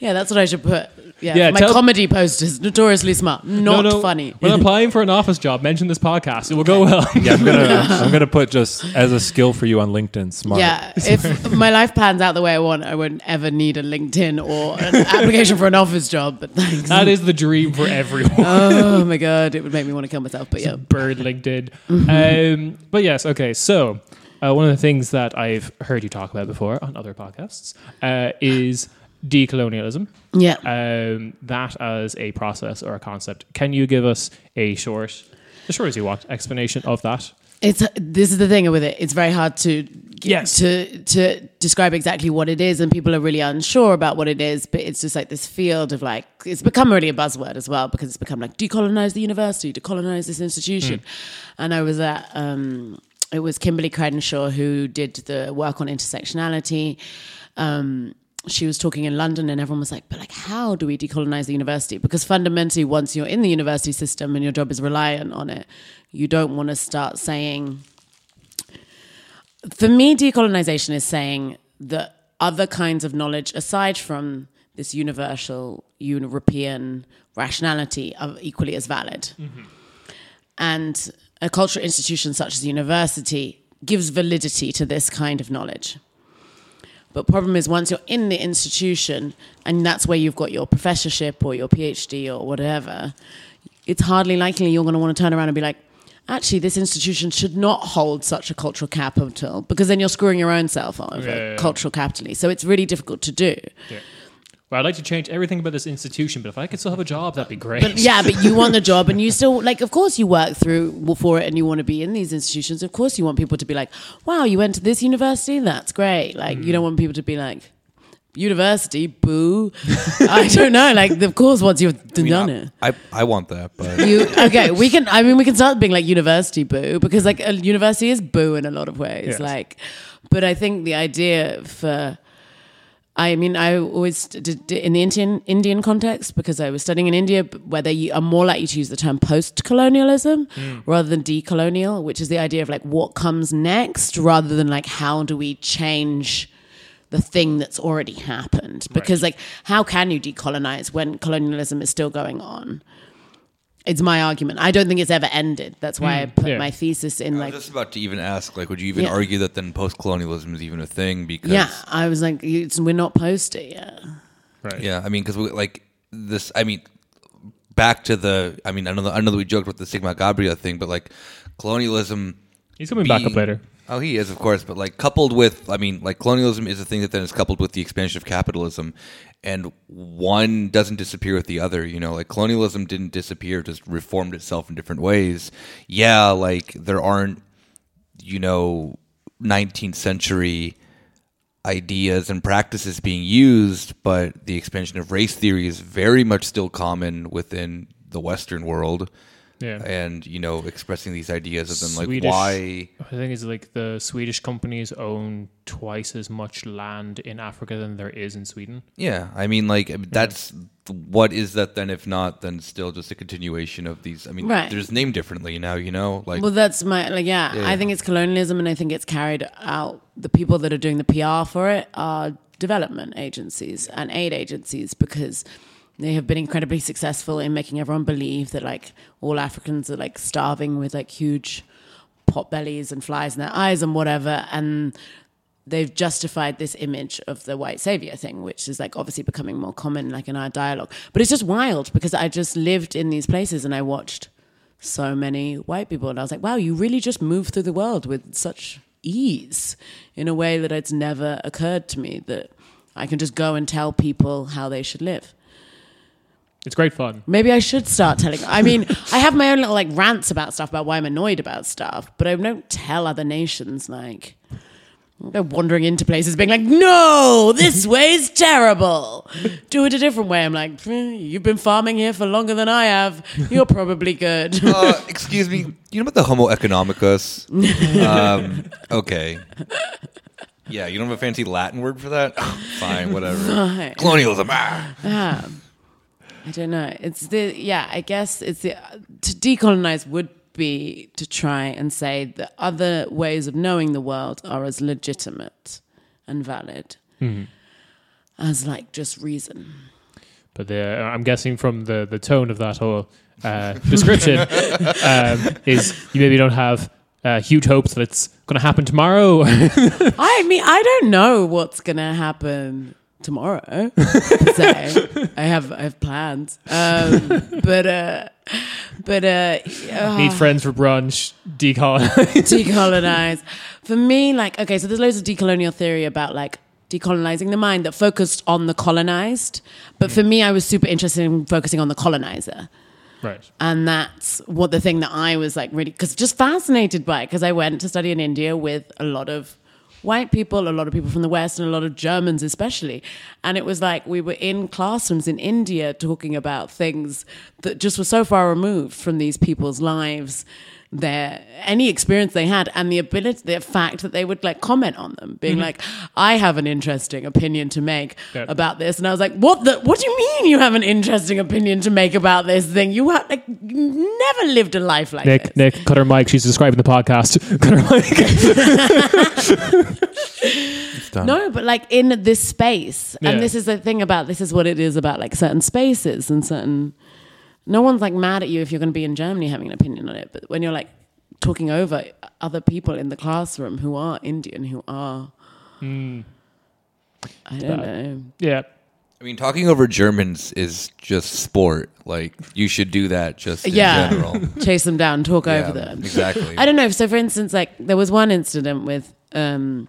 Yeah, that's what I should put. Yeah, Yeah, my tell- comedy posters notoriously smart, not No, no, funny. When applying for an office job, mention this podcast. It will go well. Yeah, I'm gonna I'm gonna put just as a skill for you on LinkedIn. Smart. Yeah, if my life pans out the way I want, I won't ever need a LinkedIn or an application for an office job. But thanks. that is the dream for everyone. oh my god, it would make me want to kill myself. But yeah, Bird LinkedIn. Um, but yes, okay. So uh, one of the things that I've heard you talk about before on other podcasts uh, is decolonialism. yeah. um, that as a process or a concept. Can you give us a short, as short as you want, explanation of that? It's this is the thing with it. It's very hard to Yes. to to describe exactly what it is, and people are really unsure about what it is. But it's just like this field of like it's become really a buzzword as well because it's become like decolonize the university, decolonize this institution. And I was at um, it was Kimberlé Crenshaw who did the work on intersectionality. Um, she was talking in London, and everyone was like, "But like, how do we decolonize the university? Because fundamentally, once you're in the university system and your job is reliant on it, you don't want to start saying." For me, decolonization is saying that other kinds of knowledge, aside from this universal European rationality, are equally as valid. Mm-hmm. And a cultural institution such as university gives validity to this kind of knowledge. But problem is once you're in the institution and that's where you've got your professorship or your PhD or whatever, it's hardly likely you're going to want to turn around and be like, actually, this institution should not hold such a cultural capital because then you're screwing your own self over Yeah, yeah, yeah. cultural capitally. So it's really difficult to do. Well, I'd like to change everything about this institution, but if I could still have a job, that'd be great. But yeah, but you want the job and you still like of course you work through for it and you want to be in these institutions. Of course you want people to be like, "Wow, you went to this university? That's great." Like you mm. don't want people to be like University, boo. I don't know. Like, of course, once you've I mean, done I, it, I I want that, but you okay? We can. I mean, we can start being like university boo because like a university is boo in a lot of ways. Yes. Like, but I think the idea for, I mean, I always did in the Indian Indian context because I was studying in India, where they are more likely to use the term post-colonialism mm. rather than decolonial, which is the idea of like what comes next rather than like how do we change the thing that's already happened? Because like how can you decolonize when colonialism is still going on it's my argument i don't think it's ever ended that's why i hmm. put yeah. my thesis in I like was just about to even ask, like, would you even Yeah. argue that then post-colonialism is even a thing? Because yeah i was like it's, we're not post it yet right. Yeah, I mean, because like this, I mean, back to the, I mean, I know, that, I know that we joked with the Sigmar Gabriel thing, but like colonialism. He's coming back up being- later. Oh, he is, of course, but like coupled with, I mean, like colonialism is a thing that then is coupled with the expansion of capitalism, and one doesn't disappear with the other. You know, like colonialism didn't disappear; just reformed itself in different ways. Yeah, like there aren't, you know, 19th century ideas and practices being used, but the expansion of race theory is very much still common within the Western world. Yeah. And you know, expressing these ideas of them, like Swedish- why I think it's like the Swedish companies own twice as much land in Africa than there is in Sweden. Yeah, I mean, like I mean, that's what is that then? If not, then still just a continuation of these. I mean, Right. there's named differently now. You know, like well that's my like yeah, Yeah. i think it's colonialism and i think it's carried out the people that are doing the pr for it are development agencies and aid agencies because they have been incredibly successful in making everyone believe that like all africans are like starving with like huge pot bellies and flies in their eyes and whatever and they've justified this image of the white savior thing, which is like obviously becoming more common like in our dialogue. But it's just wild because I just lived in these places and I watched so many white people and I was like, wow, you really just move through the world with such ease in a way that it's never occurred to me that I can just go and tell people how they should live. It's great fun. Maybe I should start telling. I mean, I have my own little like rants about stuff about why I'm annoyed about stuff, but I don't tell other nations like they're wandering into places being like, "No, this way is terrible. Do it a different way." I'm like, "Eh, "You've been farming here for longer than I have. You're probably good." Uh, excuse me. You know about the Homo economicus? um, okay. Yeah, you don't have a fancy Latin word for that? Fine, whatever. Fine. Colonialism. Ah. Ah, I don't know. It's the yeah. I guess it's the to decolonize would be to try and say that other ways of knowing the world are as legitimate and valid as like just reason. But the, I'm guessing from the, the tone of that whole uh, description um, is you maybe don't have uh, huge hopes that it's going to happen tomorrow. I mean, I don't know what's gonna happen tomorrow. so I have I have plans, um, but uh, but uh, Need friends for brunch, decolonize. decolonize. For me, like, okay, so there's loads of decolonial theory about like decolonizing the mind that focused on the colonized. But for me, I was super interested in focusing on the colonizer. right. And that's what the thing that I was like really, because just fascinated by, because I went to study in India with a lot of white people, a lot of people from the West, and a lot of Germans especially. And it was like we were in classrooms in India talking about things that just were so far removed from these people's lives. Their any experience they had and the ability, the fact that they would like comment on them, being mm-hmm. like, "I have an interesting opinion to make Yeah. about this," and I was like, "What the? What do you mean you have an interesting opinion to make about this thing? You have like never lived a life like Nick, this." Nick, cut her mic. She's describing the podcast. Cut her mic. No, but like in this space, Yeah. and this is the thing about this is what it is about like certain spaces and certain. No one's like mad at you if you're going to be in Germany having an opinion on it, but when you're like talking over other people in the classroom who are Indian, who are, I don't bad. know. yeah. I mean, talking over Germans is just sport. Like, you should do that just in Yeah. general. Chase them down, talk Yeah, over them. Exactly. I don't know. So, for instance, like there was one incident with, um,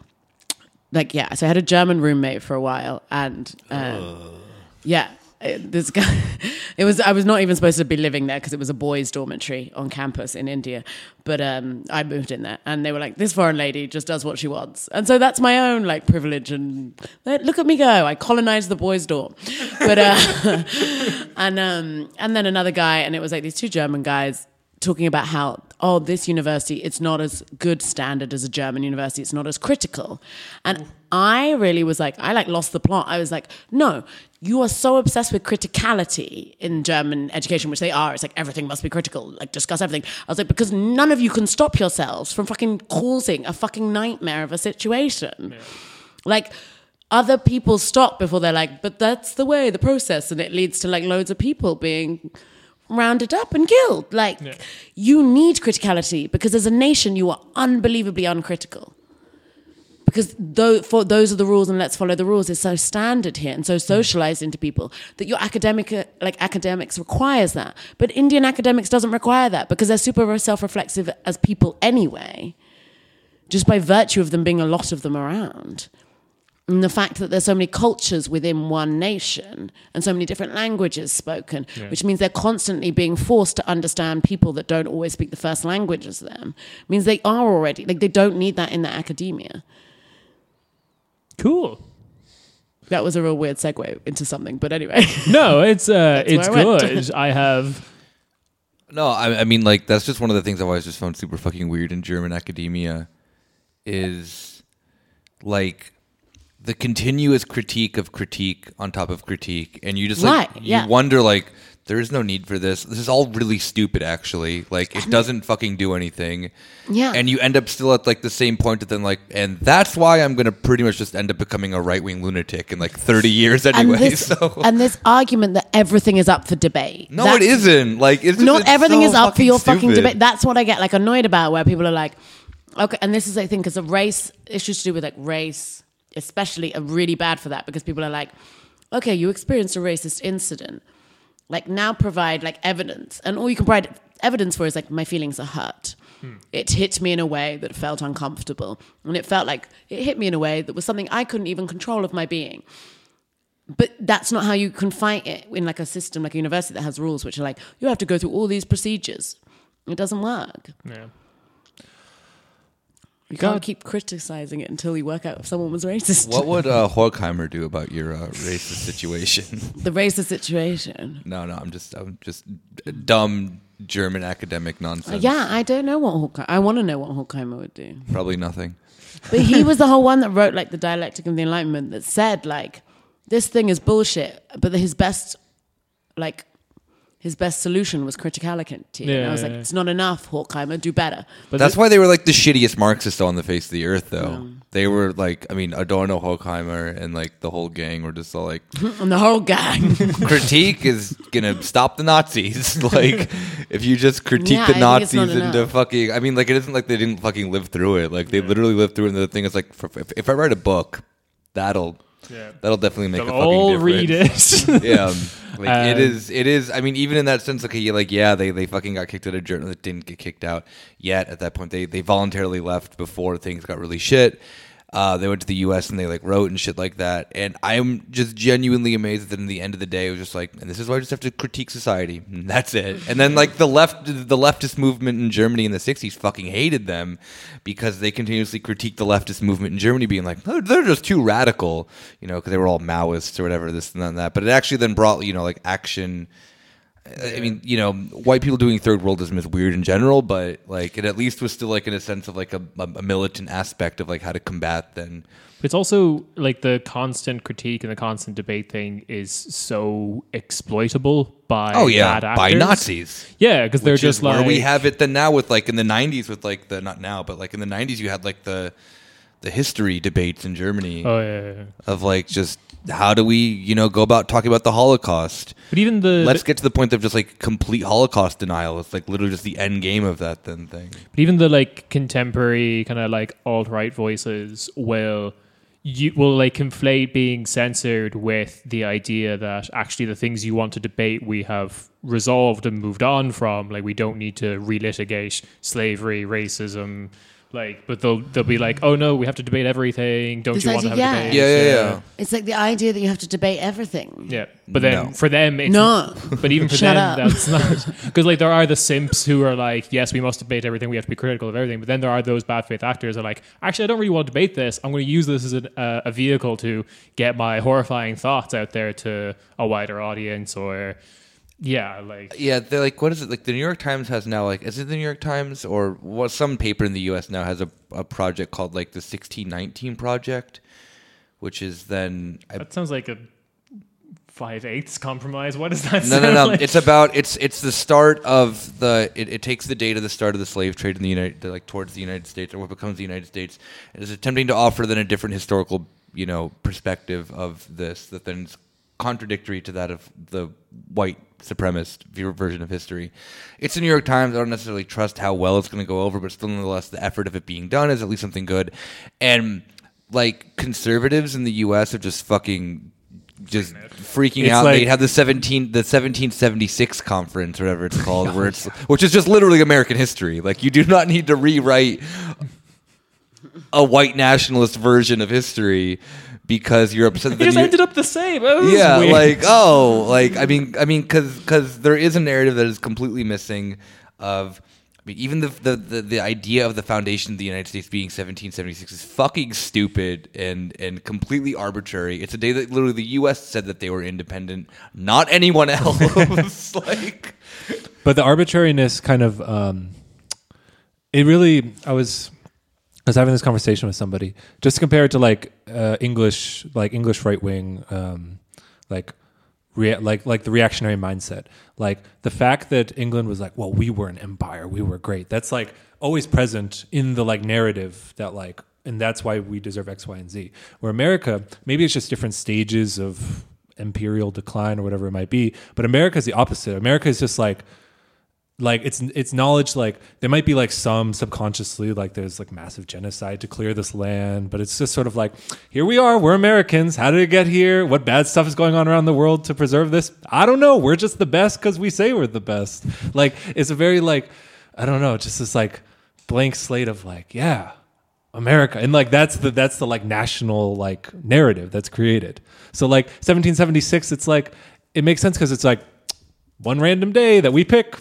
like yeah. So I had a German roommate for a while, and um, yeah, this guy. It was I was not even supposed to be living there because it was a boys' dormitory on campus in India, but um, I moved in there, and they were like, "This foreign lady just does what she wants," and so that's my own like privilege. And look at me go! I colonized the boys' dorm, but uh, and um, and then another guy, and it was like these two German guys talking about how oh this university it's not as good standard as a german university it's not as critical and i really was like i like lost the plot. I was like no you are so obsessed with criticality in german education which they are. It's like everything must be critical like discuss everything. I was like because none of you can stop yourselves from fucking causing a fucking nightmare of a situation. Like other people stop before they're like, but that's the way, the process, and it leads to like loads of people being rounded up and killed. Like you need criticality because as a nation you are unbelievably uncritical. Because though for those are the rules and let's follow the rules is so standard here and so mm. socialized into people that your academic uh, like academics requires that. But Indian academics doesn't require that because they're super self-reflexive as people anyway. Just by virtue of them being a lot of them around and the fact that there's so many cultures within one nation and so many different languages spoken, which means they're constantly being forced to understand people that don't always speak the first language as them, means they are already like they don't need that in their academia. Cool. That was a real weird segue into something, but anyway, No, it's uh, it's where I went. good. I have No, I, I mean, like that's just one of the things I've always just found super fucking weird in German academia, is like the continuous critique of critique on top of critique, and you just like Right, you yeah. wonder like there is no need for this. This is all really stupid, actually. Like it doesn't fucking do anything. Yeah. and you end up still at like the same point that then like, and that's why I'm gonna pretty much just end up becoming a right wing lunatic in like 30 years and anyway. this so and this argument that everything is up for debate. no, it isn't. Like it's just, not it's everything so is up for your fucking debate. That's what I get like annoyed about, where people are like, Okay, and this is I think because of race issues to do with like race, especially are really bad for that because people are like, okay, you experienced a racist incident, like now provide like evidence, and all you can provide evidence for is like my feelings are hurt. Hmm. It hit me in a way that felt uncomfortable, and it felt like it hit me in a way that was something I couldn't even control of my being. But that's not how you can fight it in like a system like a university that has rules which are like you have to go through all these procedures. It doesn't work. Yeah. You God. can't keep criticizing it until you work out if someone was racist. What would uh, Horkheimer do about your uh, racist situation? The racist situation. no, no, I'm just, I'm just dumb German academic nonsense. Yeah, I don't know what Horkheimer. I want to know what Horkheimer would do. probably nothing. But he was the whole one that wrote like the dialectic of the Enlightenment that said like this thing is bullshit, but his best like his best solution was criticality. and I was yeah, like, yeah. it's not enough, Horkheimer, do better. But That's thi- why they were like the shittiest Marxists on the face of the earth, though. They were like, I mean, Adorno, Horkheimer, and like the whole gang were just all like, And the whole gang. critique is gonna stop the Nazis. like, if you just critique Yeah, the I think it's Nazis not into enough. fucking, I mean, like it isn't like they didn't fucking live through it. Like they literally lived through it. And the thing is, like, for, if, if I write a book, that'll Yeah. that'll definitely make They'll a fucking all difference. read it. yeah, like it Um, is. It is. I mean, even in that sense, okay, you're like, yeah, they they fucking got kicked out of journal that didn't get kicked out yet. At that point, they they voluntarily left before things got really shit. Uh, they went to the U.S. and they like wrote and shit like that. And I'm just genuinely amazed that in the end of the day, it was just like, and this is why I just have to critique society. And that's it. And then like the left, the leftist movement in Germany in the '60s fucking hated them because they continuously critiqued the leftist movement in Germany, being like, oh, they're just too radical, you know, because they were all Maoists or whatever, this and that, and that. But it actually then brought, you know, like action. I mean, you know, white people doing third worldism is weird in general, but like it at least was still like in a sense of like a, a militant aspect of like how to combat then. It's also like the constant critique and the constant debate thing is so exploitable by Oh yeah, by. Nazis. Yeah, because they're just like where we have it then now with like in the 90s with like the not now but like in the 90s you had like the the history debates in Germany Oh yeah, yeah, yeah. of like just how do we you know go about talking about the Holocaust But even the let's get to the point of just like complete Holocaust denial it's like literally just the end game of that then thing But even the like contemporary kind of like alt right voices will you will like conflate being censored with the idea that actually the things you want to debate we have resolved and moved on from. Like we don't need to relitigate slavery, racism. Like, but they'll they'll be like, oh no, we have to debate everything. Don't This you want to have idea- a yeah. debate? yeah yeah yeah It's like the idea that you have to debate everything. Yeah, but then No. for them, it's No. But even for Shut them, up. that's not because like there are the simps who are like, yes, we must debate everything. We have to be critical of everything. But then there are those bad faith actors that are like, actually, I don't really want to debate this. I'm going to use this as an, uh, a vehicle to get my horrifying thoughts out there to a wider audience. Or yeah, like Yeah, they're like, what is it? Like the New York Times has now like, is it the New York Times or what? Some paper in the U.S. now has a, a project called like the 1619 Project, which is then I, that sounds like a five eighths compromise. What does that? no, no, no. Like? It's about it's it's the start of the. It, it takes the date of the start of the slave trade in the United, like towards the United States or what becomes the United States, and is attempting to offer then a different historical, you know, perspective of this that then is contradictory to that of the white supremacist version of history. It's the New York Times. I don't necessarily trust how well it's going to go over, but still, nonetheless, the effort of it being done is at least something good, and like conservatives in the U.S. are just fucking just freaking It's out. like- they have the seventeen, the seventeen seventy six conference, or whatever it's called, where oh, it's which is just literally American history. Like you do not need to rewrite a white nationalist version of history because you're upset that it just you- ended up the same. Yeah, weird. like oh, like I mean, I mean, because because there is a narrative that is completely missing of. I mean, even the, the, the, the idea of the foundation of the United States being 1776 is fucking stupid and, and completely arbitrary. It's a day that literally the U.S. said that they were independent, not anyone else. like, but the arbitrariness kind of um, it really i was i was having this conversation with somebody just to compare it to like uh, english like english right wing um, like rea- like like the reactionary mindset. Like the fact that england was like well we were an empire we were great. That's like always present in the like narrative that like and that's why we deserve x y and z. Where america maybe it's just different stages of imperial decline or whatever it might be but america is the opposite. America is just like like it's it's knowledge like there might be like some subconsciously like there's like massive genocide to clear this land but it's just sort of like here we are we're americans. How did it get here? What bad stuff is going on around the world to preserve this? I don't know. We're just the best because we say we're the best. Like it's a very like i don't know just this like blank slate of like yeah America. And like that's the that's the like national like narrative that's created. So like 1776 it's like it makes sense cuz it's like one random day that we pick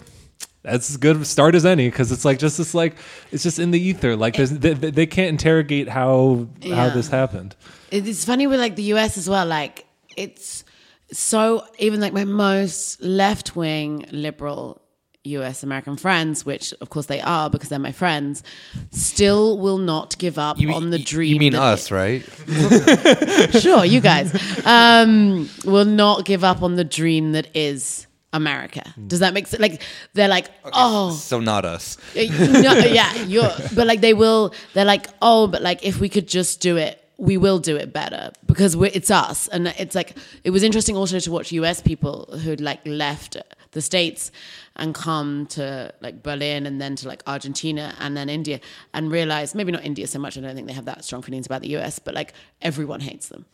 that's as good a start as any because it's like just this like it's just in the ether like there's they, they they can't interrogate how how this happened It's funny with like the US as well. Like it's so even like my most left wing liberal US American friends, which of course they are because they're my friends, still will not give up on the dream. You mean that- us, right? Sure, you guys um, will not give up on the dream that is America. Does that make sense? Like they're like, oh, So not us. uh, no, yeah, you're, but like they will, they're like, oh, but like if we could just do it, we will do it better because we're, it's us. And it's like, it was interesting also to watch US people who'd like left the States and come to like Berlin and then to like Argentina and then India and realize, maybe not India so much, I don't think they have that strong feelings about the US, but like everyone hates them.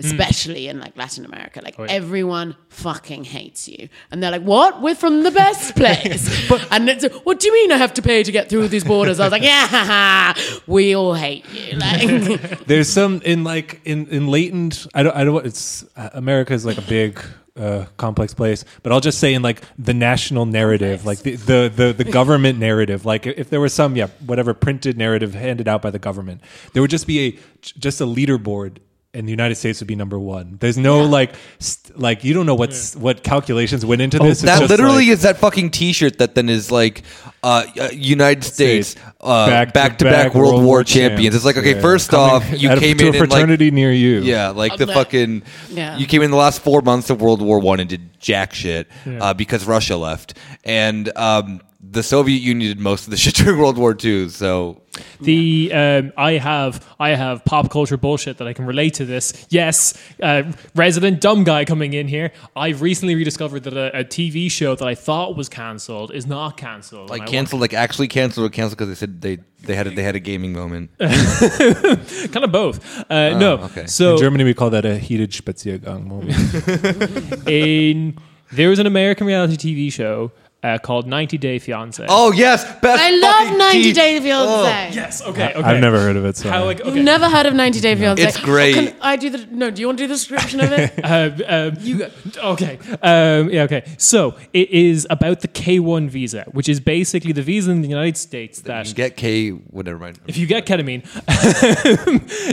Especially in like Latin America, like yeah. everyone fucking hates you, and they're like, "What? We're from the best place." and it's, what do you mean I have to pay to get through these borders? I was like, "Yeah, we all hate you." Like, there's some in like in in latent i don't i don't it's uh, america is like a big uh, complex place but i'll just say in like the national narrative like the, the the the government narrative like if there was some yeah whatever printed narrative handed out by the government there would just be a just a leaderboard and the United States would be number one. There's no like, st- like you don't know what's what calculations went into this. It's that just literally like- is that fucking T-shirt that then is like uh, uh, United States States, uh, back to back World War champions. It's like okay, Yeah. first Coming off, you out of- came to in a in like fraternity near you. yeah, like the Okay. fucking Yeah. you came in the last four months of World War One and did jack shit uh, because Russia left, and um, the Soviet Union did most of the shit during World War II. So The um, I have I have pop culture bullshit that I can relate to this. Yes, uh, resident dumb guy coming in here. I've recently rediscovered that a, a TV show that I thought was cancelled is not cancelled. like canceled, like actually canceled or canceled because they said they they had a, they had a gaming moment. kind of both. Uh, no, Oh, okay. so in Germany we call that a heated Spaziergang moment. in there was an American reality TV show uh, called 90 Day Fiance. Oh yes, best. I love fucking 90 T- Day Fiance. Oh. yes, okay, okay. I've never heard of it. So How like okay. You've never heard of 90 Day Fiance? It's great. Can I do the no? Do you want to do the description of it? Uh, um, you okay? Um, yeah, okay. So it is about the K1 visa, which is basically the visa in the United States You that can get K. Whatever. Mind. if you get ketamine,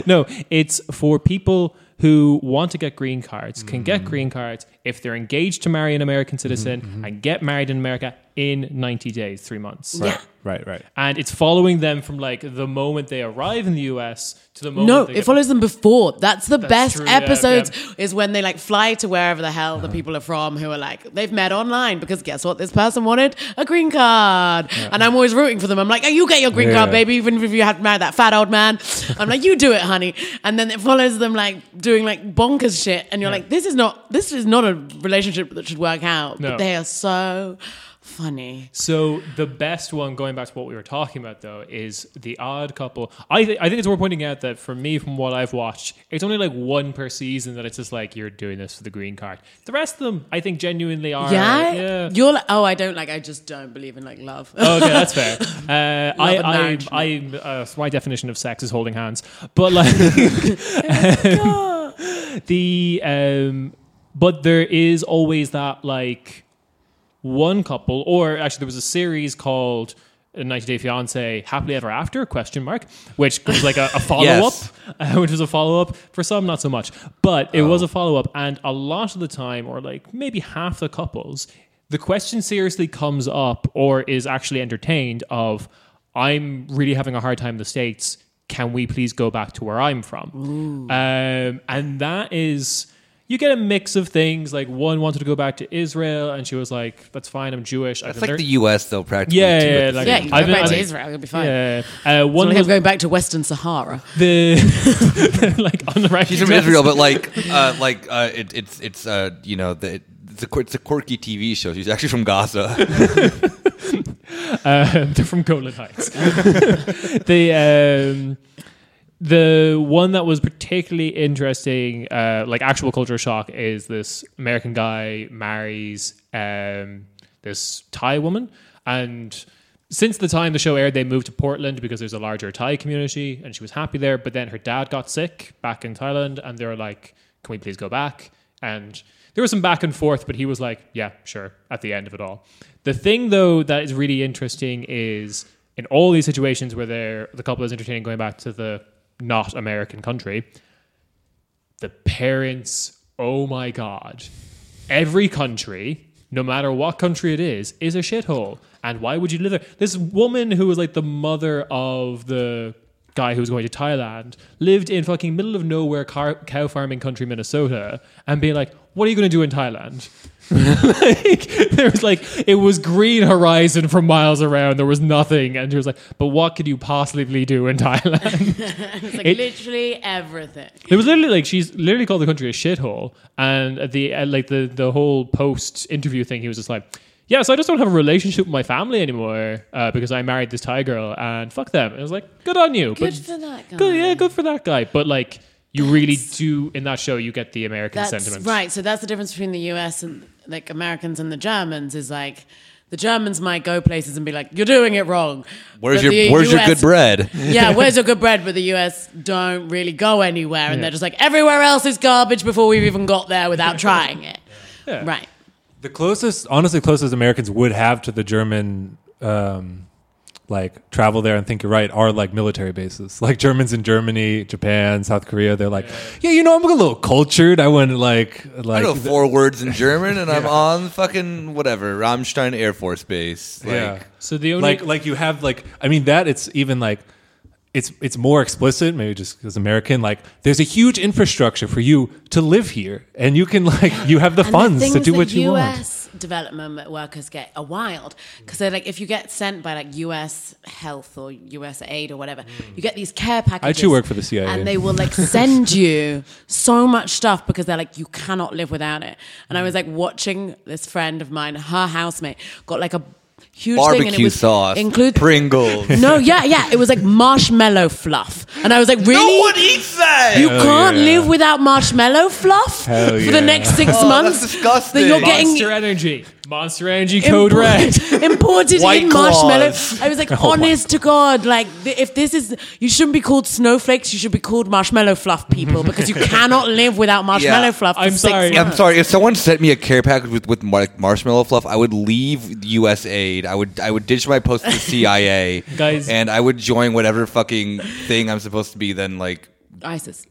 no, it's for people who want to get green cards can get green cards if they're engaged to marry an American mm-hmm, citizen mm-hmm. and get married in America in 90 days, three months. Yeah. right, right. And it's following them from like the moment they arrive in the US to the moment No, they it get- follows them before. That's the best true, episodes yeah. is when they like fly to wherever the hell the people are from who are like they've met online because guess what? This person wanted a green card. And I'm always rooting for them. I'm like, oh, you get your green card, baby, even if you have to marry that fat old man. I'm like, you do it, honey. And then it follows them like doing like bonkers shit. And you're like, this is not this is not a relationship that should work out. No. But they are so funny. So the best one, going back to what we were talking about, though, is the odd couple. I th- I think it's worth pointing out that for me, from what I've watched, it's only like one per season that it's just like you're doing this for the green card. The rest of them, I think, genuinely are. Yeah? yeah. You're like, oh, I don't like, I just don't believe in like love. Oh, okay, that's fair. Uh, I, I. I, uh, my definition of sex is holding hands, but like the, um, but there is always that like one couple, or actually there was a series called. 90 Day Fiance, Happily Ever After? Question mark, which was like a, a follow up, Yes. uh, which was a follow up for some, not so much, but it was a follow up, and a lot of the time, or like maybe half the couples, the question seriously comes up or is actually entertained of, I'm really having a hard time in the states. Can we please go back to where I'm from? Um, and that is. You get a mix of things. Like one wanted to go back to Israel, and she was like, "That's fine. I'm Jewish." I That's can like learn- the U.S. though, practically. Yeah, too, yeah, at the like- yeah, you I've back been- to Israel, you'll be fine. Yeah, uh, one like was going back to Western Sahara. the like on the right. She's from Israel, but like, uh, like uh, it, it's it's uh, you know the, it's a it's a quirky TV show. She's actually from Gaza. um, they're from Golan Heights. the um, the one that was particularly interesting, uh, like actual culture shock, is this American guy marries um, this Thai woman, and since the time the show aired, they moved to Portland because there's a larger Thai community, and she was happy there. But then her dad got sick back in Thailand, and they were like, "Can we please go back?" And there was some back and forth, but he was like, "Yeah, sure." At the end of it all, the thing though that is really interesting is in all these situations where the couple is entertaining going back to the not American country, the parents, oh my God, every country, no matter what country it is, is a shithole. And why would you live there? This woman who was like the mother of the guy who was going to Thailand lived in fucking middle of nowhere car- cow farming country, Minnesota, and being like, what are you going to do in Thailand? like there was like it was green horizon for miles around. There was nothing, and she was like, "But what could you possibly do in Thailand?" It's like It- literally everything. It was literally like she's literally called the country a shithole, and at the uh, like the the whole post interview thing, he was just like, "Yeah, so I just don't have a relationship with my family anymore uh, because I married this Thai girl, and fuck them." And I was like, "Good on you, Good but for that guy. good, yeah, good for that guy." But like, you really do in that show, you get the American sentiment, right. So that's the difference between the US and like Americans and the Germans is like the Germans might go places and be like, "You're doing it wrong." Where's But your the Where's your good bread? yeah, where's your good bread? But the US don't really go anywhere, and Yeah. they're just like everywhere else is garbage before we've even got there without trying it. Yeah. Right. The closest, honestly, closest Americans would have to the German, um, like travel there and think you're right, are like military bases. Like Germans in Germany, Japan, South Korea. They're like, yeah, you know, I'm a little cultured. I went like, I like, know four words in German, and I'm on fucking whatever Ramstein Air Force Base. Like, yeah. So the only like like you have like I mean that it's even like it's it's more explicit maybe just because American like there's a huge infrastructure for you to live here and you can like you have the funds the to do what you want. US development workers get are wild because they're like if you get sent by like US Health or US Aid or whatever, hmm. you get these care packages. I actually work for the CIA. and they will like send you so much stuff because they're like you cannot live without it. And I hmm. was like watching this friend of mine, her housemate got like a huge thing and it barbecue was sauce, include Pringles. no, yeah, yeah. It was like marshmallow fluff. And I was like, really? No one eats that. You can't yeah. live without marshmallow fluff Hell for yeah. the next six Oh, months. that's disgusting. That you're getting Monster Energy, Monster Energy Code import- Red. imported White in Claws. marshmallow. I was like, oh honest to God, like th- if this is, you shouldn't be called snowflakes. You should be called marshmallow fluff people because you cannot live without marshmallow Yeah. fluff. For I'm six sorry. I'm months. sorry. If someone sent me a care package with with mar- marshmallow fluff, I would leave U.S. Aid. I would I would ditch my post to the CIA, Guys. and I would join whatever fucking thing I'm supposed to be. Then like ISIS.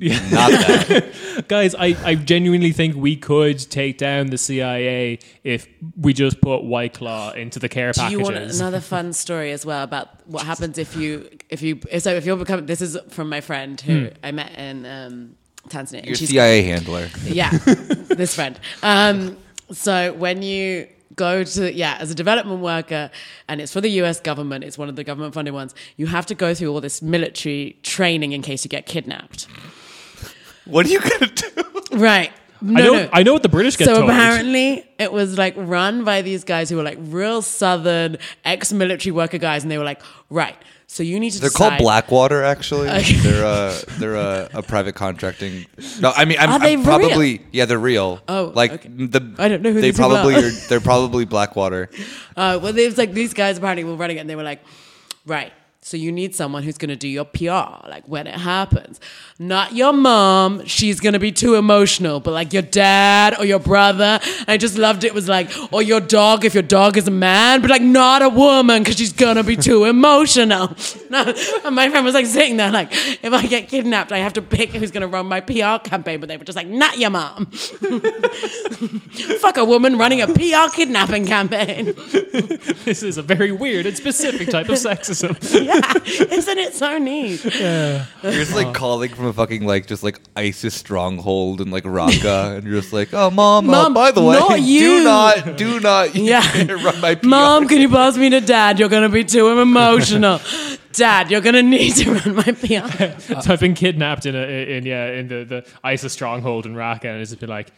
not that. Guys, I, I genuinely think we could take down the CIA if we just put White Claw into the care Do you want another fun story as well about what happens if you if you so if you're becoming this is from my friend who I met in um, Tanzania. and Your she's- CIA handler. Yeah, this friend. Um, so when you go to yeah as a development worker and it's for the US government it's one of the government funded ones you have to go through all this military training in case you get kidnapped What are you gonna do? right no, I know no. I know what the British get so told. apparently it was like run by these guys who were like real southern ex-military worker guys and they were like right so you need to They're decide called Blackwater. Actually, Okay. they're a they're a, a private contracting. No, I mean I'm, Are they I'm for real? probably yeah they're real. Oh, like okay. the I don't know who they these probably are. are. They're probably Blackwater. Uh, well, there's like these guys apparently were running it, and they were like, right. So you need someone who's going to do your PR, like when it happens. Not your mom; she's going to be too emotional. But like your dad or your brother. I just loved it. was like, or your dog if your dog is a man, but like not a woman because she's going to be too emotional. No, and my friend was like sitting there, like, if I get kidnapped, I have to pick who's going to run my PR campaign. But they were just like, not your mom. Fuck a woman running a PR kidnapping campaign. this is a very weird and specific type of sexism. Yeah, isn't it so neat? You're just like calling from a fucking like just like ISIS stronghold and like Raqqa, and you're just like, oh mom, uh, Mom, by the way, not you." do not, do not, Yeah. run my PR. Mom, can you pass me to dad? You're gonna be too emotional. Dad, you're gonna need to run my PR. so I've been kidnapped in a in yeah in the, the ISIS stronghold in Raqqa, and it's just been like,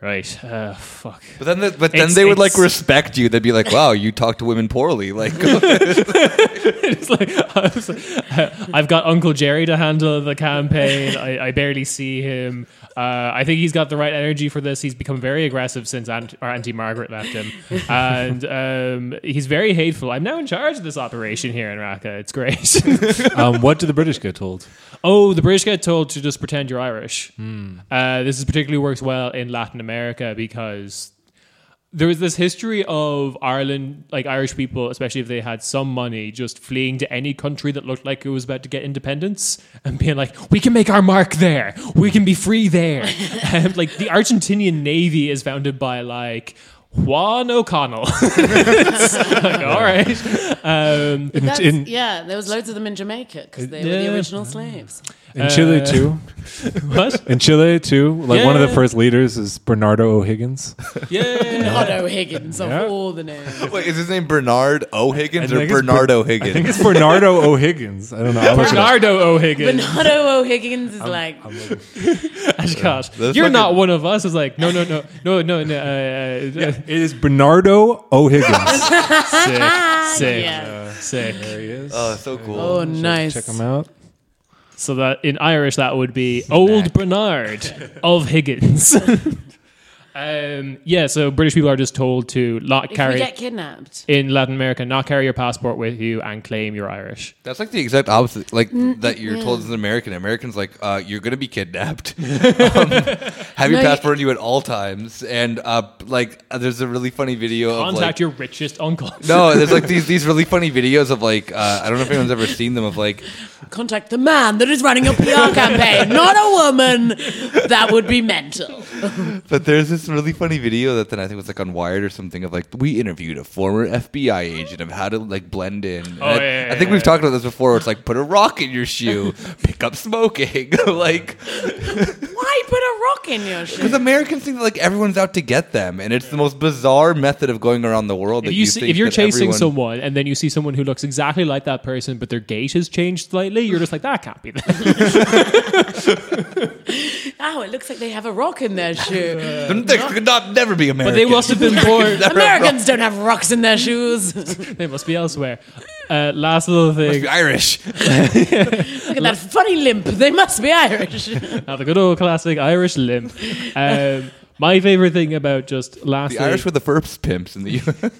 Right. Uh, fuck. But then, the, but then It's- they would like respect you. They'd be like, "Wow, you talk to women poorly." Like, it's like, I was like, I've got Uncle Jerry to handle the campaign. I, I barely see him. Uh, I think he's got the right energy for this. He's become very aggressive since Aunt, our Auntie Margaret left him, and um, he's very hateful. I'm now in charge of this operation here in Raqqa. It's great. um, what do the British get told? oh, the British get told to just pretend you're Irish. Uh, this is particularly works well in Latin America because there was this history of Ireland, like Irish people, especially if they had some money, just fleeing to any country that looked like it was about to get independence and being like, we can make our mark there. We can be free there. and like the Argentinian Navy is founded by like Juan O'Connell. It's like, all right. Um, In, in, yeah, there was loads of them in Jamaica because they were the original slaves. In Chile uh, too. what? In Chile too. Like one of the first leaders is Bernardo O'Higgins. Yeah. Otto Higgins of Yeah. all the names. wait, is his name Bernard O'Higgins or think it's Bernardo I think it's Bernardo O'Higgins. I don't know. I'll look it up. Bernardo O'Higgins. Bernardo O'Higgins is like, Gosh, That's you're fucking- not one of us. It's like, no, no, no, no, no, no. Uh, uh, It is Bernardo O'Higgins. Sick, sick, Yeah. sick. there he is. Oh, so cool. oh, nice. Check him out. So that in Irish that would be Old Bernard of Higgins. um, yeah, so British people are just told to not If we carry get kidnapped, in Latin America, not carry your passport with you and claim you're Irish. That's like the exact opposite. Like that you're told as an American. Americans like uh, you're gonna be kidnapped. um, have your No, you- passport on you at all times, and uh, like uh, there's a really funny video of Contact like. your richest uncle. no, there's like these these really funny videos of like uh, I don't know if anyone's ever seen them of like contact the man that is running a PR campaign, not a woman. That would be mental. But there's this really funny video that then I think was like on Wired or something of like we interviewed a former FBI agent of how to like blend in. Oh, and Oh, I, yeah, yeah, I think yeah. we've talked about this before. It's like put a rock in your shoe, pick up smoking, like Why put a rock in your shoe? because? Americans think that like everyone's out to get them, and it's the most bizarre method of going around the world. If that you see, think if you're chasing everyone- someone and then you see someone who looks exactly like that person, but their gait has changed slightly, you're just like that can't be them. Oh, it looks like they have a rock in their shoe. Then they could not never be but they must have been born. Americans don't have rocks in their shoes. they must be elsewhere. Uh, last little thing. Be Irish. Look at that funny limp. They must be Irish. Now the good old classic Irish limp. Um, my favorite thing about just last The Irish were the first pimps in the U.S.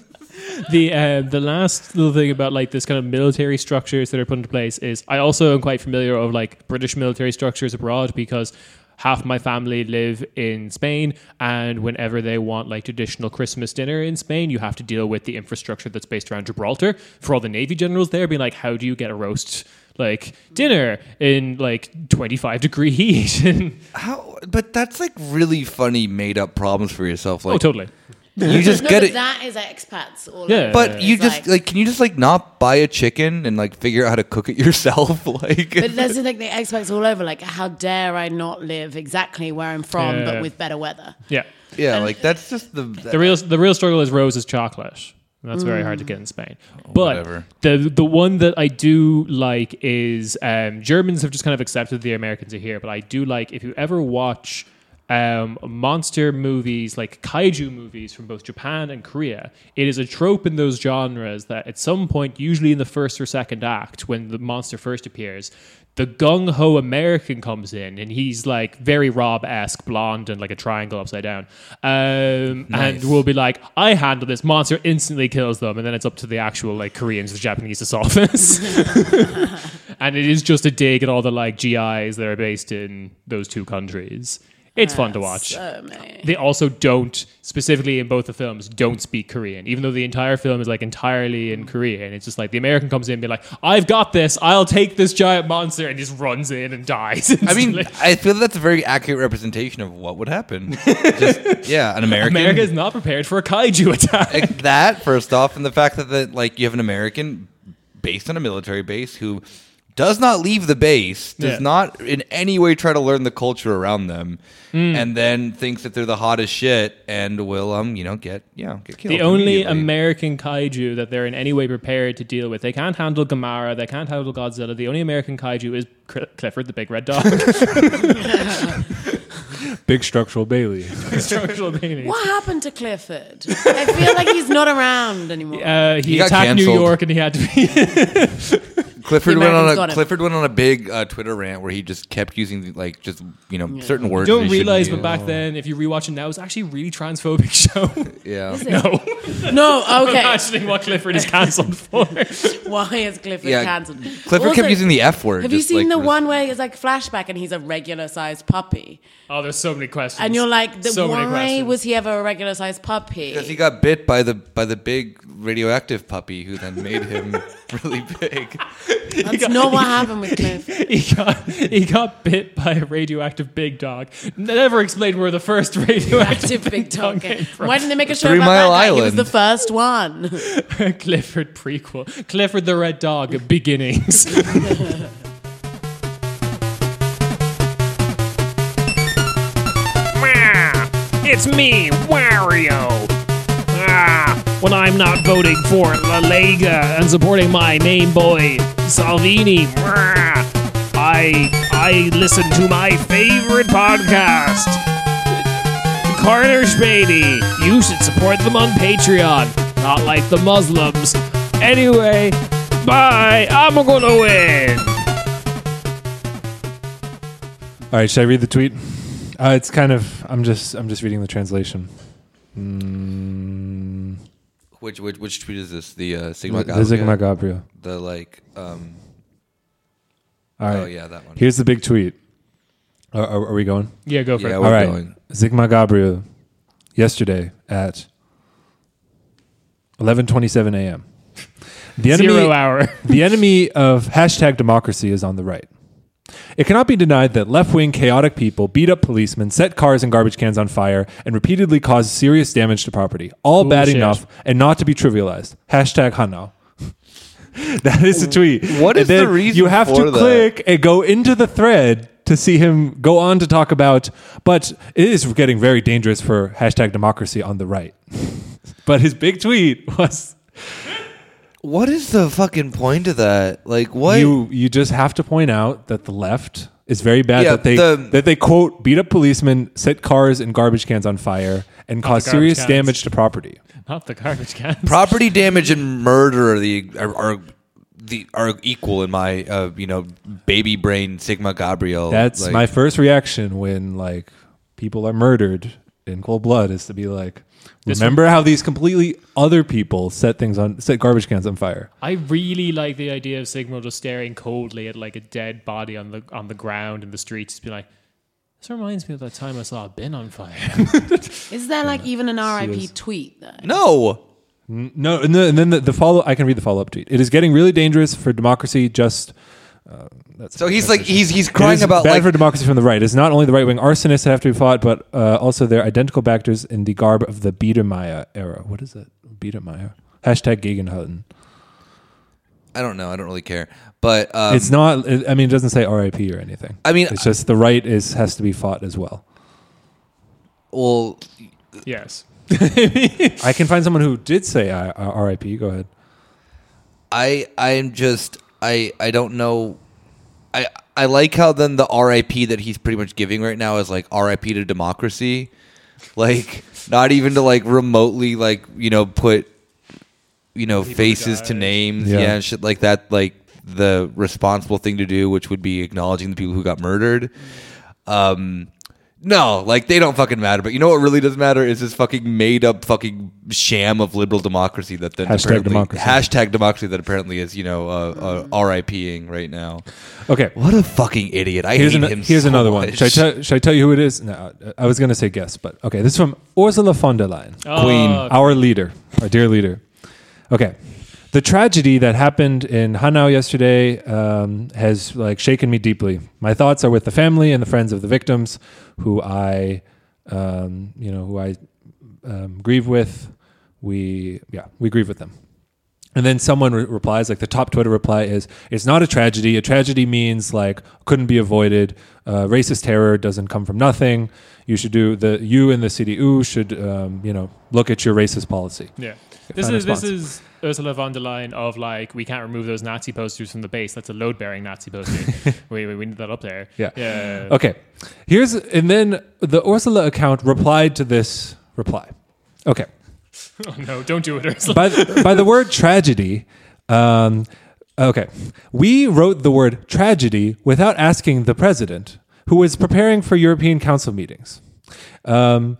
the uh, the last little thing about like this kind of military structures that are put into place is I also am quite familiar of like British military structures abroad because half my family live in Spain and whenever they want like traditional Christmas dinner in Spain you have to deal with the infrastructure that's based around Gibraltar for all the navy generals there being like how do you get a roast like dinner in like 25 degree heat How? But that's like really funny made up problems for yourself. Like oh totally you just no, get it. that is expats. All Yeah. over. But you It's just like, can you just like not buy a chicken and like figure out how to cook it yourself? like, But that's the thing, the expats all over. Like, how dare I not live exactly where I'm from, Yeah. but with better weather? yeah yeah, like that's just the the real the real struggle is Rose's chocolate. That's very hard to get in Spain. But whatever. the the one that I do like is um, Germans have just kind of accepted the Americans are here. But I do like if you ever watch um, monster movies like kaiju movies from both Japan and Korea, it is a trope in those genres that at some point, usually in the first or second act, when the monster first appears. The gung ho American comes in and he's like very Rob esque, blonde and like a triangle upside down. Um, Nice. And will be like, I handle this monster, instantly kills them, and then it's up to the actual like Koreans, the Japanese to solve this. and it is just a dig at all the like GIs that are based in those two countries. It's fun to watch. So many. They also don't, specifically in both the films, don't speak Korean, even though the entire film is like entirely in Korean. It's just like the American comes in and be like, I've got this, I'll take this giant monster, and just runs in and dies. I mean. I feel that's a very accurate representation of what would happen. Just, yeah, an American. America is not prepared for a kaiju attack. Like, that first off, and the fact that, that like you have an American based on a military base who does not leave the base, does Yeah. not in any way try to learn the culture around them, Hmm. and then thinks that they're the hottest shit and will um you know get yeah get killed. The only. American kaiju that they're in any way prepared to deal with, they can't handle Gamera, they can't handle Godzilla. The only American kaiju is Cl- Clifford the Big Red Dog. Big structural Bailey. Structural Bailey. What happened to Clifford? I feel like he's not around anymore. Uh, he, He attacked New. York and he had to be. Clifford went on a. Clifford went on a big uh, Twitter rant where he just kept using like just you know certain You words. don't that realize, but back then, if you rewatch it now, it's actually a really transphobic show. yeah, no, no, okay. imagining what Clifford is cancelled for. Why is Clifford Yeah, cancelled? Clifford Also, kept using the F word. Have you seen like, the one where it's like flashback and he's a regular sized puppy? Oh, there's so many questions. And you're like, the, so many why questions. was he ever a regular sized puppy? Because he got bit by the by the big radioactive puppy, who then made him really big. That's not what happened with Clifford. he got he got bit by a radioactive big dog. Never explained where the first radioactive Active big dog. came from. Why didn't they make a show Three about Mile that guy? He was the first one. Clifford prequel. Clifford the Red Dog beginnings. It's me, Wario. Ah, when I'm not voting for La Lega and supporting my main boy, Salvini, I I listen to my favorite podcast, Carter Baby. You should support them on Patreon, not like the Muslims. Anyway, bye. I'm gonna win. All right, should I read the tweet? Uh, it's kind of. I'm just. I'm just reading the translation. Mm, Which which which tweet is this? The uh, Sigmar the Sigmar Gabriel? Gabriel. The like um. All right. Oh yeah, that one. Here's the big tweet. Are, are, are we going? Yeah, go for Yeah, it. we're All right. going. Sigmar Gabriel. Yesterday at 11:27 a.m. The enemy. Zero hour. The enemy of hashtag democracy is on the right. It cannot be denied that left wing chaotic people beat up policemen, set cars and garbage cans on fire, and repeatedly cause serious damage to property. All bad Bullshit. enough and not to be trivialized. Hashtag Hanau. that is the tweet. What is the reason You have to that? click and go into the thread to see him go on to talk about, but it is getting very dangerous for hashtag democracy on the right. but his big tweet was What is the fucking point of that? Like what? you you just have to point out that the left is very bad Yeah, that they the- that they quote beat up policemen, set cars and garbage cans on fire, and cause garbage serious cans. damage to property. Not the garbage cans. property damage and murder are the are, are the are equal in my uh, you know baby brain Sigmar Gabriel. That's Like, my first reaction when like people are murdered in cold blood is to be like, This remember how these completely other people set things on set garbage cans on fire. I really like the idea of Sigmar just staring coldly at like a dead body on the on the ground in the streets, just be like, "This reminds me of that time I saw a bin on fire." Is there like even an RIP tweet though? no. No, and, the, and then the, the follow. I can read the follow up tweet. It is getting really dangerous for democracy. Just uh, that's So he's like he's he's crying about bad like for democracy from the right. It's not only the right wing arsonists that have to be fought, but uh, also their identical backers in the garb of the Biedermeier era. What is it? Biedermeier. Hashtag Gegenhalten. I don't know. I don't really care. But um, it's not. It, I mean, it doesn't say RIP or anything. I mean, it's just the right is has to be fought as well. well, yes. I can find someone who did say uh, RIP. Go ahead. I I'm just I I don't know. I I like how then the RIP that he's pretty much giving right now is like RIP to democracy, like not even to like remotely like you know put you know faces to names, Yeah. yeah. and shit like that. Like the responsible thing to do, which would be acknowledging the people who got murdered. Um, no, like they don't fucking matter. But you know what really does matter is this fucking made up fucking sham of liberal democracy that then Hashtag democracy. hashtag democracy that apparently is you know uh, uh, RIPing right now. Okay. What a fucking idiot! I Here's, hate an- him. here's so another one. Should I, tell, should I tell you who it is? No, I was going to say guess, but okay. This is from Ursula von der Leyen. Queen. Oh, our leader, our dear leader. Okay. The tragedy that happened in Hanau yesterday um, has like shaken me deeply. My thoughts are with the family and the friends of the victims, who I, um, you know, who I um, grieve with. We, yeah, we grieve with them. And then someone re- replies, like the top Twitter reply is, "It's not a tragedy. A tragedy means like couldn't be avoided. Uh, racist terror doesn't come from nothing. You should do the you and the CDU should, um, you know, look at your racist policy." Yeah. This is this is Ursula von der Leyen of like we can't remove those Nazi posters from the base. That's a load bearing Nazi poster. we, we we need that up there. Yeah. Yeah. Okay. Here's and then the Ursula account replied to this reply. Okay. Oh no! Don't do it, Ursula. by, the- by the word tragedy, um, okay, we wrote the word tragedy without asking the president, who was preparing for European Council meetings. Um,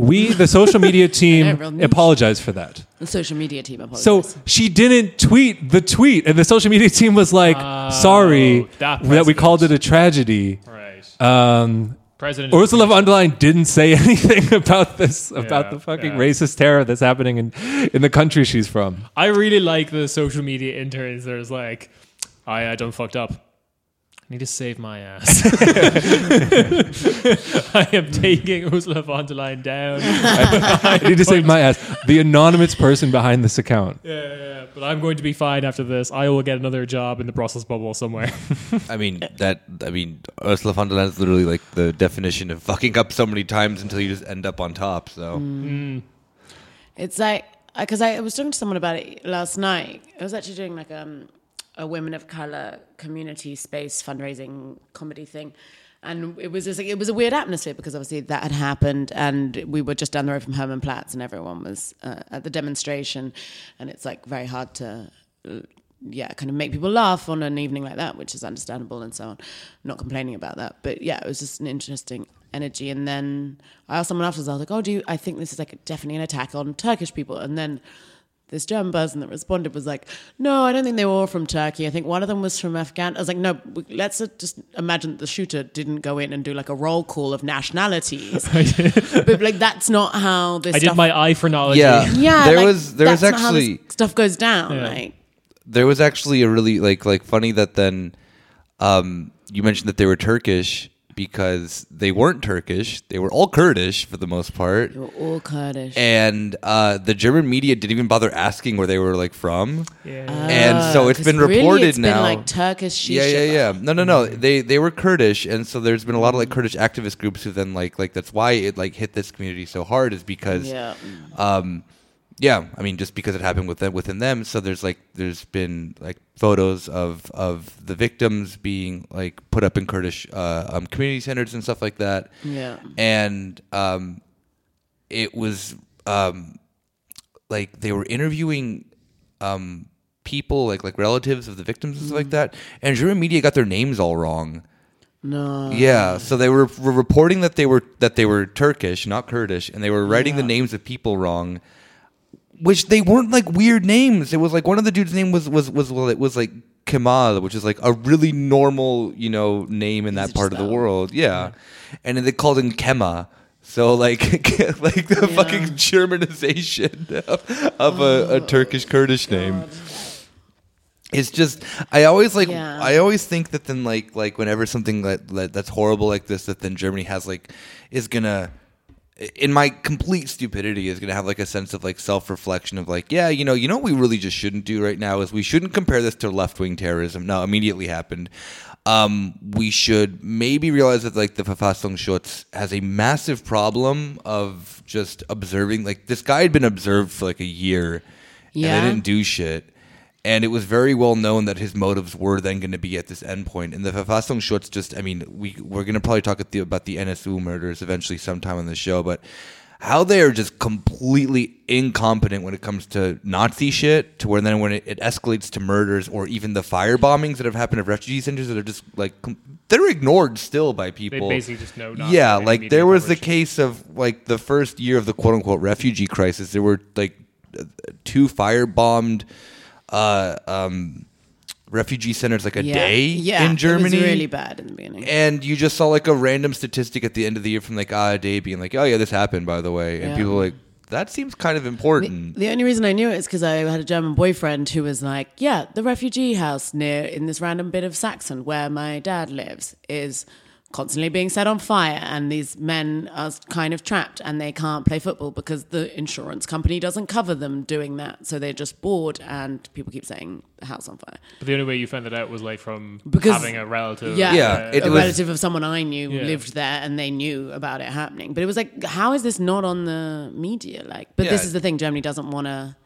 we, the social media team, apologize for that. The social media team apologized. So she didn't tweet the tweet, and the social media team was like, "Sorry Oh, that that we called it a tragedy." right. Um, President Ursula von der Leyen didn't say anything about this, about Yeah, the fucking yeah. racist terror that's happening in, in the country she's from. I really like the social media interns. There's like, I uh, done fucked up. I need to save my ass. I am taking Ursula von der Leyen down. I need to save my ass. The anonymous person behind this account. Yeah, yeah, yeah, but I'm going to be fine after this. I will get another job in the Brussels bubble somewhere. I mean that. I mean Ursula von der Leyen is literally like the definition of fucking up so many times until you just end up on top. So mm. Mm. It's like uh, because I was talking to someone about it last night. I was actually doing like um, a women of color community space fundraising comedy thing, and it was just like it was a weird atmosphere because obviously that had happened, and we were just down the road from Hermannplatz, and everyone was uh, at the demonstration, and it's like very hard to. Uh, yeah, kind of make people laugh on an evening like that, which is understandable and so on. I'm not complaining about that, but yeah, it was just an interesting energy. And then I asked someone afterwards, I was like, "Oh, do you? I think this is like definitely an attack on Turkish people." And then this German person that responded was like, "No, I don't think they were all from Turkey. I think one of them was from Afghan." I was like, "No, let's uh, just imagine that the shooter didn't go in and do like a roll call of nationalities, but like that's not how this I did my eye phrenology. yeah, yeah, There like, was there was that's not how this actually stuff goes down. Yeah. Like, there was actually a really like like funny that then um, you mentioned that they were Turkish because they weren't Turkish. They were all Kurdish for the most part. they were all Kurdish. And uh, the German media didn't even bother asking where they were like from. Yeah. and so it's been really reported it's now. Been like Turkish. yeah, yeah, yeah. bar. No, no, no. They they were Kurdish, and so there's been a lot of like Kurdish activist groups who then like like that's why it like hit this community so hard is because Yeah. um yeah i mean just because it happened with them, within them. So there's like there's been like photos of of the victims being like put up in kurdish uh, um, community centers and stuff like that. Yeah. and um it was um like they were interviewing um people like like relatives of the victims and stuff like that. And german media got their names all wrong. No. yeah, so they were, were reporting that they were that they were Turkish, not Kurdish, and they were writing the names of people wrong, which they weren't like weird names. It was like one of the dudes' name was was was well, it was like Kemal, which is like a really normal you know name in that part of the world. Yeah, and then they called him Kema. So like like the Yeah. fucking Germanization of, of a, a Turkish Kurdish name it's just I always like Yeah. I always think that then like like whenever something that, that that's horrible like this that then Germany has like is gonna in my complete stupidity is gonna have like a sense of like self reflection of like yeah you know you know what we really just shouldn't do right now is we shouldn't compare this to left wing terrorism. No immediately happened. Um, we should maybe realize that like the Verfassungsschutz has a massive problem of just observing like this guy had been observed for like a year and they didn't do shit. And it was very well known that his motives were then going to be at this endpoint. And the Verfassungsschutz just, I mean, we, we're going to probably talk at the, about the NSU murders eventually sometime on the show, but how they are just completely incompetent when it comes to Nazi shit, to where then when it, it escalates to murders or even the fire bombings that have happened at refugee centers that are just like, they're ignored still by people. They basically just know not Yeah, like there was the case of like the first year of the quote unquote refugee crisis. There were like two firebombed uh, um, refugee centers like a yeah. day yeah. in Germany. It was really bad in the beginning. And you just saw like a random statistic at the end of the year from like ah, a day being like, oh yeah, this happened by the way, and Yeah. people were like that seems kind of important. The only reason I knew it is because I had a German boyfriend who was like, "Yeah, the refugee house near in this random bit of Saxon where my dad lives is constantly being set on fire and these men are kind of trapped and they can't play football because the insurance company doesn't cover them doing that. So they're just bored and people keep saying the house on fire. But the only way you found that out was like from Because- having a relative. yeah, Yeah, it a was- relative of someone i knew Yeah. lived there and they knew about it happening. But it was like how is this not on the media? Like but this is the thing germany doesn't want to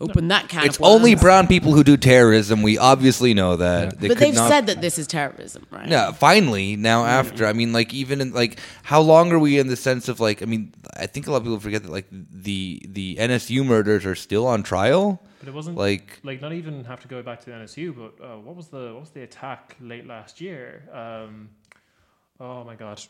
open that can It's of worms. only brown people who do terrorism. We obviously know that. They but could they've not- said that this is terrorism right Yeah, finally, now Mm. after. I mean, like even in like how long are we in the sense of like I mean, I think a lot of people forget that like the the NSU murders are still on trial. But it wasn't Like like not even have to go back to the NSU, but uh, what was the what was the attack late last year? Um, oh my god.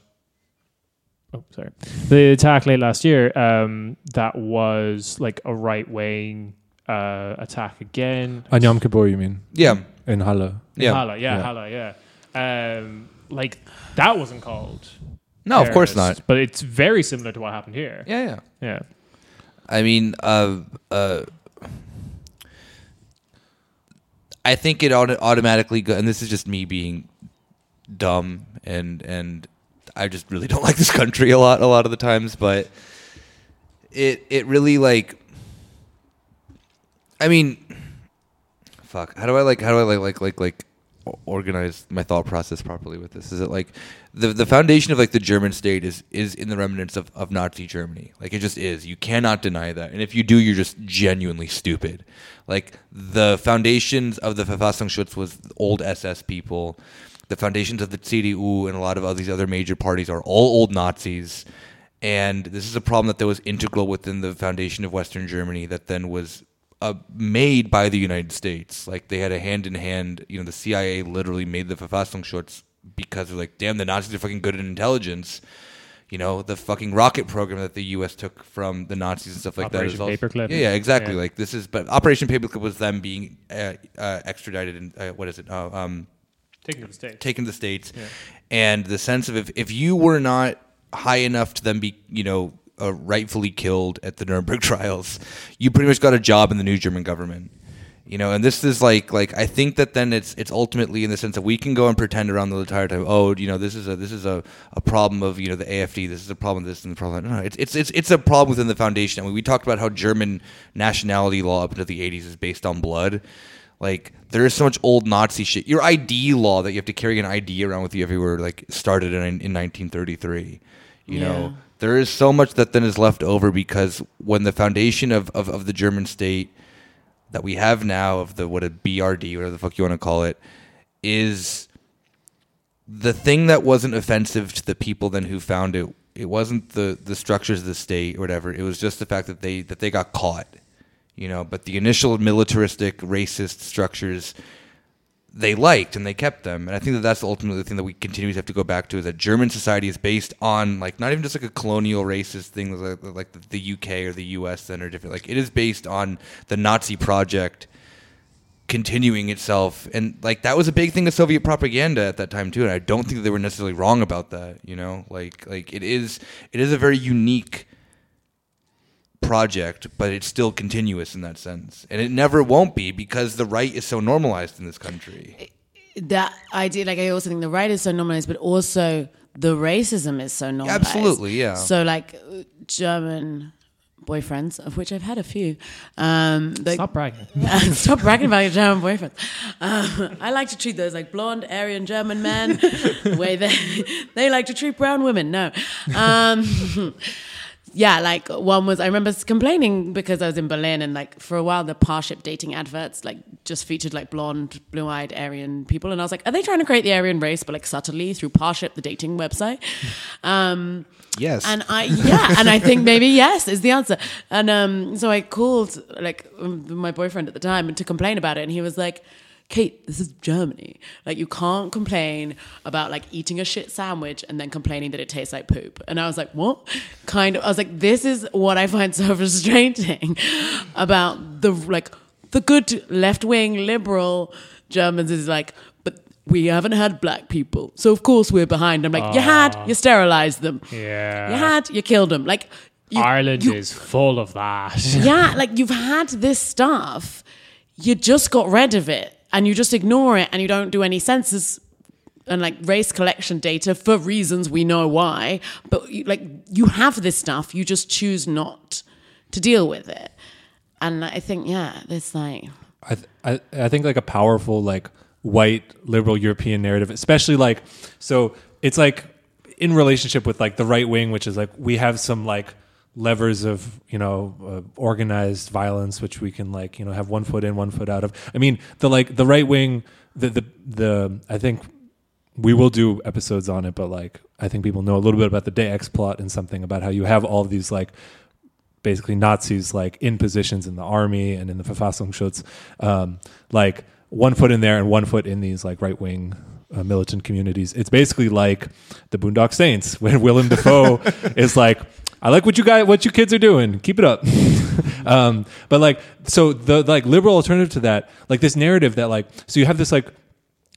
Oh, sorry. The attack late last year. Um, that was like a right wing uh, attack again. On Yom Kippur, you mean? yeah, In Halle. yeah. Halle, yeah, Yeah. Halle, yeah. Um, like that wasn't called. No, of course not. But it's very similar to what happened here. Yeah, yeah. Yeah. I mean, uh, uh, I think it auto- automatically go, and this is just me being dumb and and I just really don't like this country a lot a lot of the times, but it it really like I mean fuck, how do I like how do I like like like like organize my thought process properly with this? Is it like the the foundation of like the German state is is in the remnants of, of Nazi Germany. Like it just is. You cannot deny that. And if you do, you're just genuinely stupid. Like the foundations of the Verfassungsschutz was old SS people. The foundations of the CDU and a lot of all these other major parties are all old Nazis. And this is a problem that, that was integral within the foundation of Western Germany that then was uh, made by the United States. Like they had a hand in hand. You know, the CIA literally made the Verfassungsschutz because they're like, damn, the Nazis are fucking good at intelligence. You know, the fucking rocket program that the U.S. took from the Nazis and stuff like Operation that. is also- Paperclip. Yeah, yeah, exactly. Yeah. Like this is, but Operation Paperclip was them being uh, uh, extradited and uh, what is it? Uh, um, Taking to the States. taken to the states, Yeah. and the sense of if if you were not high enough to then be you know uh, rightfully killed at the Nuremberg trials, you pretty much got a job in the new German government. You know, and this is like like I think that then it's it's ultimately in the sense that we can go and pretend around the entire time. Oh, you know, this is a this is a, a problem of you know the AFD. This is a problem. This and the problem. No, no, it's it's it's it's a problem within the foundation. I mean, we talked about how German nationality law up into the '80s is based on blood. Like there is so much old Nazi shit. Your ID law that you have to carry an ID around with you everywhere, like started in, in 1933. You Yeah. know, there is so much that then is left over because when the foundation of, of, of the German state that we have now of the what a BRD, whatever the fuck you want to call it, is the thing that wasn't offensive to the people then who found it. It wasn't the the structures of the state or whatever. It was just the fact that they that they got caught. You know, but the initial militaristic, racist structures they liked and they kept them. And I think that that's ultimately the thing that we continually have to go back to is that German society is based on like not even just like a colonial racist thing like, like the, UK or the US then or different. Like it is based on the Nazi project continuing itself and like that was a big thing of Soviet propaganda at that time too and I don't think they were necessarily wrong about that you know like like it is it is a very unique project but it's still continuous in that sense and it never won't be because the right is so normalized in this country that idea like i also think the right is so normalized but also the racism is so normalized Absolutely, yeah. so like german boyfriends of which i've had a few um they, Stop bragging. Stop bragging about your German boyfriends. Um, I like to treat those like blonde, Aryan German men the way they they like to treat brown women. No. Um, yeah, like one was I remember complaining because I was in Berlin and like for a while the Parship dating adverts like just featured like blonde, blue-eyed Aryan people and I was like, are they trying to create the Aryan race but like subtly through Parship, the dating website? Um, yes and I yeah, and I think maybe yes is the answer. And um, so I called like my boyfriend at the time to complain about it, and he was like. Kate, this is Germany. Like you can't complain about like eating a shit sandwich and then complaining that it tastes like poop. And I was like, what? Kind of. I was like, this is what I find so frustrating about the like the good left wing liberal Germans is like, but we haven't had black people, so of course we're behind. I'm like, you had, ah. you sterilized them. Yeah. You had, you killed them. Like you, Ireland you- is full of that. yeah, like you've had this stuff, you just got rid of it, and you just ignore it, and you don't do any census and like race collection data for reasons we know why. But you, like you have this stuff, you just choose not to deal with it. And I think yeah, there's like I, th- I I think like a powerful like white liberal European narrative, especially like so it's like in relationship with like the right wing, which is like we have some like levers of you know uh, organized violence, which we can like you know have one foot in, one foot out of. I mean the like the right wing, the the the I think we will do episodes on it, but like I think people know a little bit about the Day X plot and something about how you have all of these like basically Nazis like in positions in the army and in the Verfassungsschutz, um, like one foot in there and one foot in these like right wing uh, militant communities. It's basically like the Boondock Saints when Willem Dafoe is like, I like what you guys, what you kids are doing. Keep it up. um, but like, so the like liberal alternative to that, like this narrative that like, so you have this like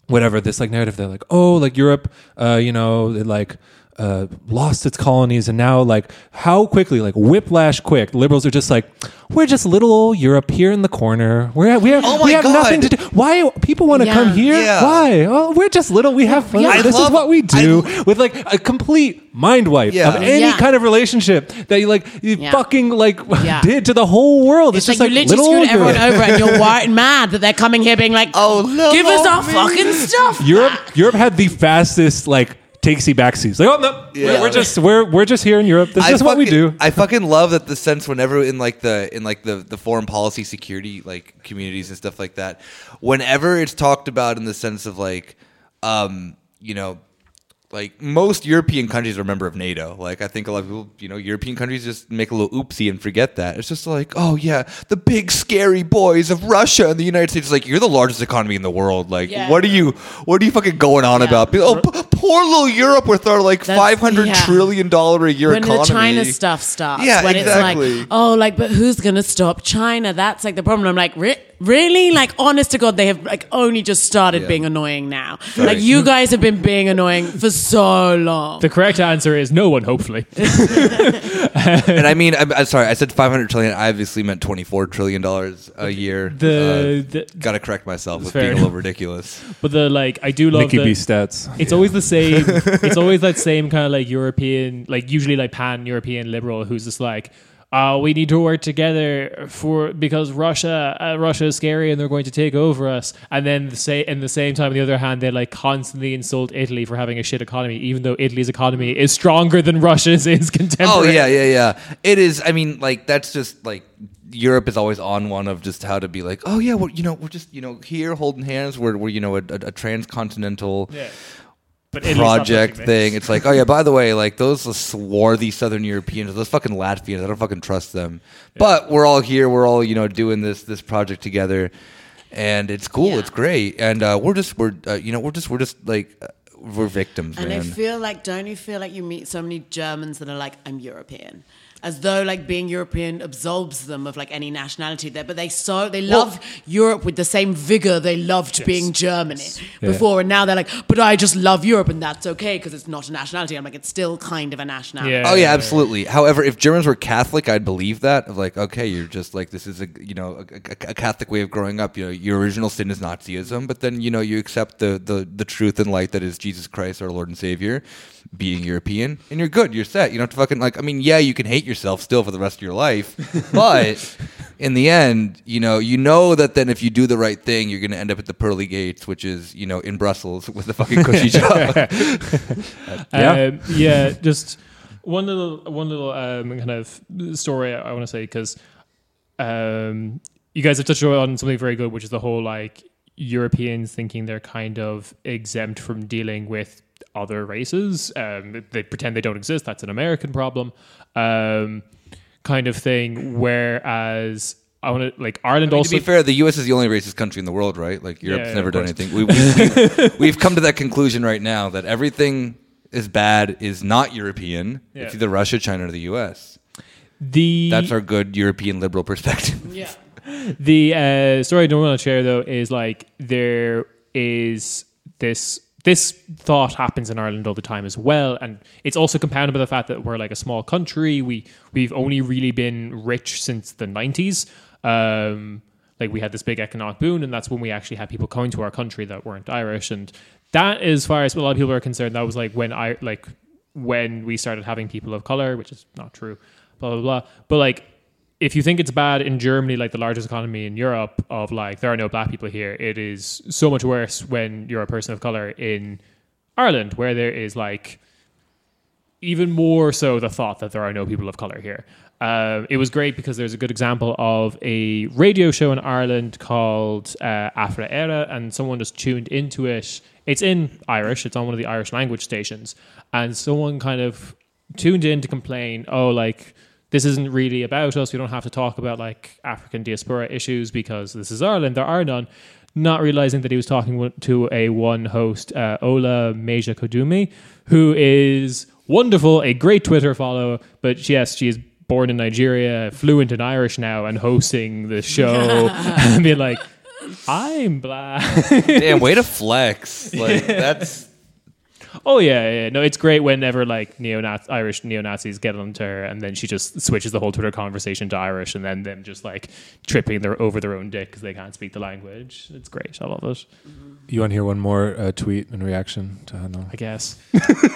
whatever this like narrative that like oh like Europe uh you know it, like uh lost its colonies and now like how quickly like whiplash quick liberals are just like we're just little old Europe here in the corner we're we have Oh we have God. nothing to do why people want to Yeah. come here Yeah. why oh we're just little we have fun Yeah. This love- is what we do with like a complete mind wipe Yeah. of any Yeah. kind of relationship that you like you Yeah. fucking like Yeah. did to the whole world it's, It's, just like, like, you literally little screwed old everyone over, and you're white and mad that they're coming here being like, Oh, little give us our me." fucking stuff." Europe Europe had the fastest like takesy backsies. Like, oh no, Yeah. we're, just we're we're just here in Europe. This is just what we do. I fucking love that the sense whenever in like the in like the the foreign policy security like communities and stuff like that, whenever it's talked about in the sense of like, um, you know. Like most European countries are a member of NATO. Like I think a lot of people, you know, European countries just make a little oopsie and forget that. It's just like, oh yeah, the big scary boys of Russia and the United States. Like you're the largest economy in the world. Like Yeah. what are you, what are you fucking going on Yeah. about? Oh, p- poor little Europe with our like five hundred yeah. trillion dollar a year when economy. the China stuff starts. Yeah, when exactly. it's like, oh, like, but who's gonna stop China? That's like the problem. I'm like, really? Like, honest to God, they have like only just started Yeah. being annoying now. Sorry. Like, you guys have been being annoying for so long. The correct answer is no one, hopefully. and I mean, I'm, I'm sorry, I said 500 trillion. I obviously meant 24 trillion dollars a year. The- uh, the- Got to correct myself with fair being a little ridiculous. But the like, I do love Mickey the, B stats. It's always the same. it's always that same kind of like European, like usually like pan European liberal who's just like, oh, we need to work together for because Russia, uh, Russia is scary and they're going to take over us. And then the say in the same time, on the other hand, they like constantly insult Italy for having a shit economy, even though Italy's economy is stronger than Russia's is Oh yeah, yeah, yeah. It is. I mean, like that's just like Europe is always on one of just how to be like, oh yeah, we're you know we're just you know here holding hands. We're we're you know a, a, a transcontinental. Yeah. But Italy's project thing. It's like, oh yeah, by the way, like those swarthy Southern Europeans, those fucking Latvians, I don't fucking trust them. But we're all here, we're all you know doing this this project together, and it's cool, Yeah. it's great, and uh, we're just we're uh, you know we're just we're just like uh, we're victims, And man. I feel like, don't you feel like you meet so many Germans that are like, I'm European? As though like being European absolves them of like any nationality there, but they so they love Europe with the same vigor they loved being Germany before, and now they're like, but I just love Europe and that's okay because it's not a nationality. I'm like, it's still kind of a nationality. Yeah. Oh yeah, absolutely. However, if Germans were Catholic, I'd believe that. Of like, okay, you're just like this is a you know a, a- a Catholic way of growing up. You know, your original sin is Nazism, but then you know you accept the the the truth and light that is Jesus Christ, our Lord and Savior, being European, and you're good. You're set. You don't have to fucking like. I mean, yeah, you can hate yourself still for the rest of your life, but in the end, you know, you know that then if you do the right thing, you're going to end up at the pearly gates, which is you know in Brussels with a fucking cushy job. Yeah. Um, yeah, just one little one little um, kind of story I, want to say because um, you guys have touched on something very good, which is the whole like Europeans thinking they're kind of exempt from dealing with other races. Um, they pretend they don't exist. That's an American problem, um, kind of thing. Whereas I want to like Ireland I mean, also. to be fair, the U.S. is the only racist country in the world, right? Like Europe's yeah, never done anything. We, we, we, we've come to that conclusion right now that everything is bad is not European. Yeah. It's either Russia, China, or the U.S. the That's our good European liberal perspective. Yeah. The uh, story I don't want to share though is like there is this this thought happens in Ireland all the time as well, and it's also compounded by the fact that we're like a small country. We we've only really been rich since the nineties. Um, like we had this big economic boom, and that's when we actually had people coming to our country that weren't Irish, and that, as far as a lot of people are concerned, that was like when I like when we started having people of color, which is not true. Blah blah blah. But like, if you think it's bad in Germany, like the largest economy in Europe, of like there are no black people here, it is so much worse when you're a person of color in Ireland, where there is like even more so the thought that there are no people of color here. Uh, it was great because there's a good example of a radio show in Ireland called uh, Afra Era, and someone just tuned into it. It's in Irish, it's on one of the Irish language stations, and someone kind of tuned in to complain, oh, like, this isn't really about us. We don't have to talk about like African diaspora issues because this is Ireland. There are none. Not realizing that he was talking to a one host, uh, Ola Majekodunmi, who is wonderful, a great Twitter follow. But yes, she is born in Nigeria, fluent in Irish now, and hosting the show and being like, I'm black. Damn, way to flex. Like that's Oh yeah, yeah, yeah. no, it's great whenever like neo Irish neo Nazis get onto her, and then she just switches the whole Twitter conversation to Irish, and then them just like tripping their over their own dick because they can't speak the language. It's great. I love it. You want to hear one more uh, tweet in reaction to Hanau? I guess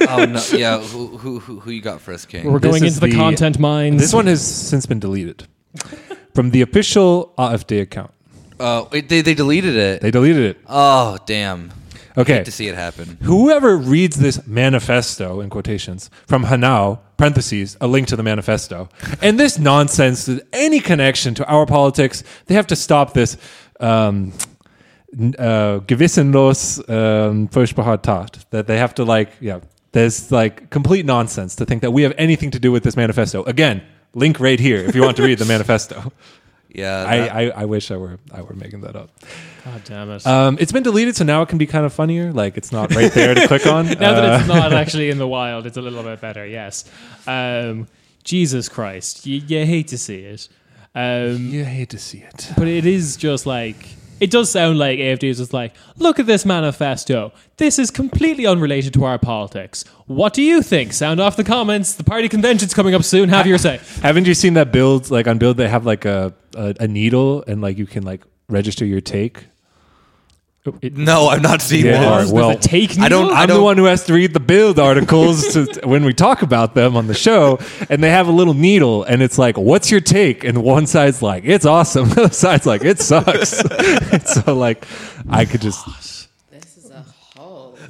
oh no, yeah. Who who who, who you got for us, King? we're going is into the, the- content mines. This one has since been deleted from the official AfD account. Oh, wait, they they deleted it. They deleted it. oh damn. Okay. Hate to see it happen. Whoever reads this manifesto in quotations from Hanau parentheses a link to the manifesto and this nonsense any connection to our politics they have to stop this um, uh, gewissenlos um, furchtbare Tat that they have to like yeah there's like complete nonsense to think that we have anything to do with this manifesto again link right here if you want to read the manifesto Yeah. I, that- I, I wish I were I were making that up God damn it. um, it's been deleted so now it can be kind of funnier like it's not right there to click on now that Uh, it's not actually in the wild, it's a little bit better. Yes. Um, Jesus Christ, you, you hate to see it. Um, You hate to see it. But it is just like it does sound like AFD is just like, look at this manifesto. This is completely unrelated to our politics. What do you think? Sound off the comments. The party convention's coming up soon. Have your say. Haven't you seen that Bild? Like on Bild, they have like a, a a needle and like you can like register your take. no, I've not seen Yeah. one. Alright, well, a take I don't- needle? I I'm the one who has to read the Bild articles to, when we talk about them on the show, and they have a little needle, and it's like, "What's your take?" And one side's like, "It's awesome," the other side's like, "It sucks." So like, I could just This is a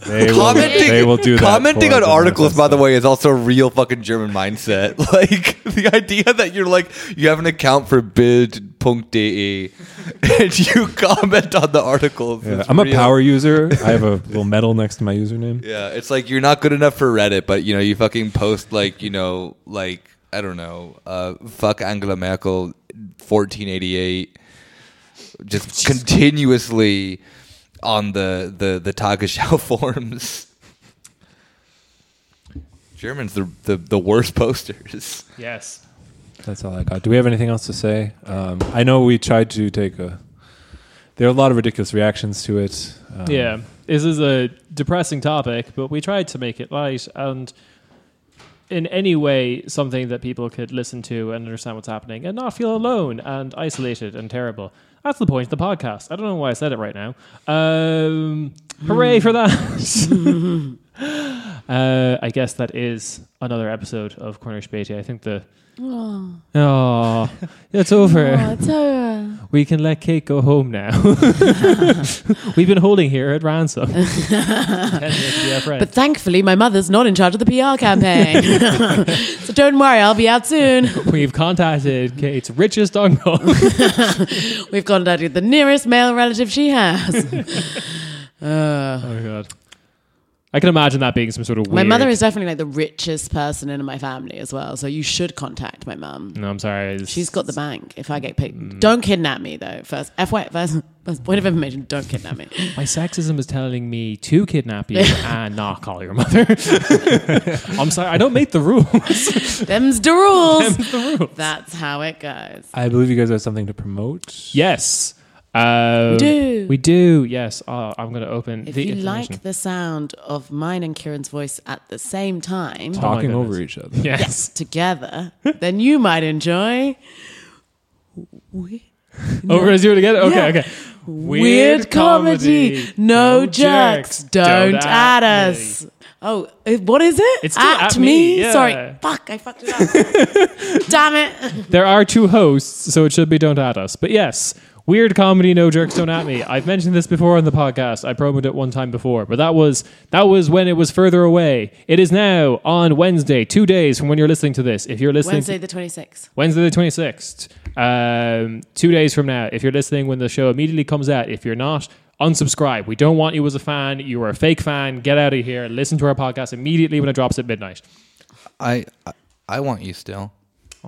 they will, Commenting, they will do that. commenting on articles, by the way, is also a real fucking German mindset. Like the idea that you're like you have an account for bild.de and you comment on the articles. Yeah, I'm a power user. I have a little medal next to my username. Yeah, it's like you're not good enough for Reddit, but you know you fucking post like you know like I don't know, uh, fuck Angela Merkel, 1488, just continuously on the the the Tagesschau forums. Germans, the, the the worst posters. Yes. That's all I got. Do we have anything else to say? Um, I know we tried to take a. There are a lot of ridiculous reactions to it. Um, Yeah. This is a depressing topic, but we tried to make it light and in any way something that people could listen to and understand what's happening and not feel alone and isolated and terrible. That's the point of the podcast. I don't know why I said it right now. Um, hooray for that. uh, I guess that is another episode of Corner Spatey. I think the. Oh, it's over. Oh, it's over. We can let Kate go home now. We've been holding here at ransom. Pretending to be our friend. But thankfully, my mother's not in charge of the PR campaign. so don't worry, I'll be out soon. We've contacted Kate's richest uncle. We've contacted the nearest male relative she has. Uh, oh god. I can imagine that being some sort of weird. my mother is definitely like the richest person in my family as well. So you should contact my mum. No, I'm sorry. it's- She's got the bank. If I get paid, Mm. don't kidnap me though. First, FY, first, first point of information: don't kidnap me. My sexism is telling me to kidnap you and not call your mother. I'm sorry. I don't make the rules. Them's the rules. Them's the rules. That's how it goes. I believe you guys have something to promote. Yes. Uh, We do. We do. Yes. Oh, I'm going to open If the you like the sound of mine and Kieran's voice at the same time, Talking goodness. over each other. Yes. yes, together, then you might enjoy. We- Oh, we're going to do it again? Okay, Yeah. okay. Weird comedy. No jerks. Don't at us. Oh, uh, what is it? It's still at me, me. yeah. Sorry. Fuck, I fucked it up. Damn it. There are two hosts, so it should be don't at us. But yes, weird comedy, no jerks, don't at me. I've mentioned this before on the podcast. I promoted it one time before, but that was that was when it was further away. It is now on Wednesday, two days from when you're listening to this. If you're listening, Wednesday the 26th. Wednesday the 26th. Um, two days from now. If you're listening when the show immediately comes out, if you're not, unsubscribe. We don't want you as a fan. You are a fake fan. Get out of here. Listen to our podcast immediately when it drops at midnight. I, I I want you still.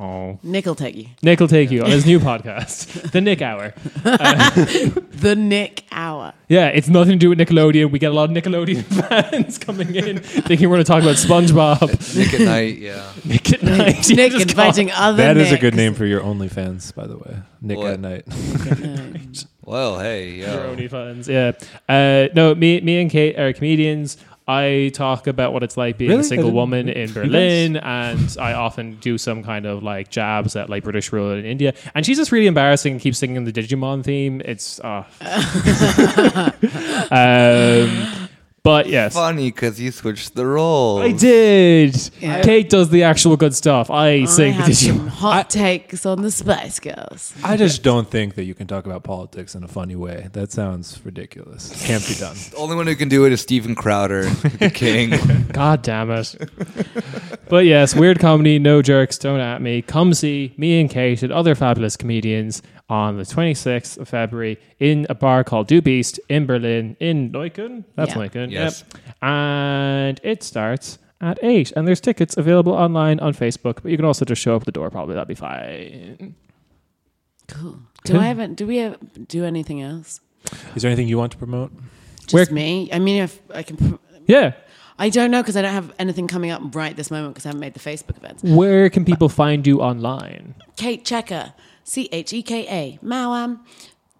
Oh. Nick will take you. Nick will take you on his new podcast, The Nick Hour. The Nick Hour. Yeah, it's nothing to do with Nickelodeon. We get a lot of Nickelodeon fans coming in thinking we're going to talk about SpongeBob. Nick at night, yeah. Nick at night. Yeah, Nick just inviting other That is a good Nicks. name for your OnlyFans, by the way. Nick What? at night. Well, hey, call yo. your OnlyFans. Yeah. Uh, no, me, me and Kate are comedians. I talk about what it's like being Really? a I single woman in Berlin, and I often do some kind of like jabs at like British rule in India. And she's just really embarrassing and keeps singing the Digimon theme. It's uh. um, but yes, Funny because you switched the roles. I did. Yeah. Kate does the actual good stuff. I I sing the have some Digimon. hot takes on the Spice Girls. I just don't think that you can talk about politics in a funny way. That sounds ridiculous. Can't be done. The only one who can do it is Steven Crowder, the king. God damn it. but yes, weird comedy, no jerks, don't at me. Come see me and Kate and other fabulous comedians on the 26th of February in a bar called Du Beast in Berlin, in Neukölln. That's Yeah. Neukölln. Yes. Yep. And it starts at 8. And there's tickets available online on Facebook, but you can also just show up at the door, probably. That'd be fine. Cool. Do Cool. I have? a, Do we have, do anything else? Is there anything you want to promote? Just Where- me. I mean, if I can. Yeah. I don't know because I don't have anything coming up right this moment because I haven't made the Facebook events. Where can people find you online? Kate Checker, C H E K A, Mawam.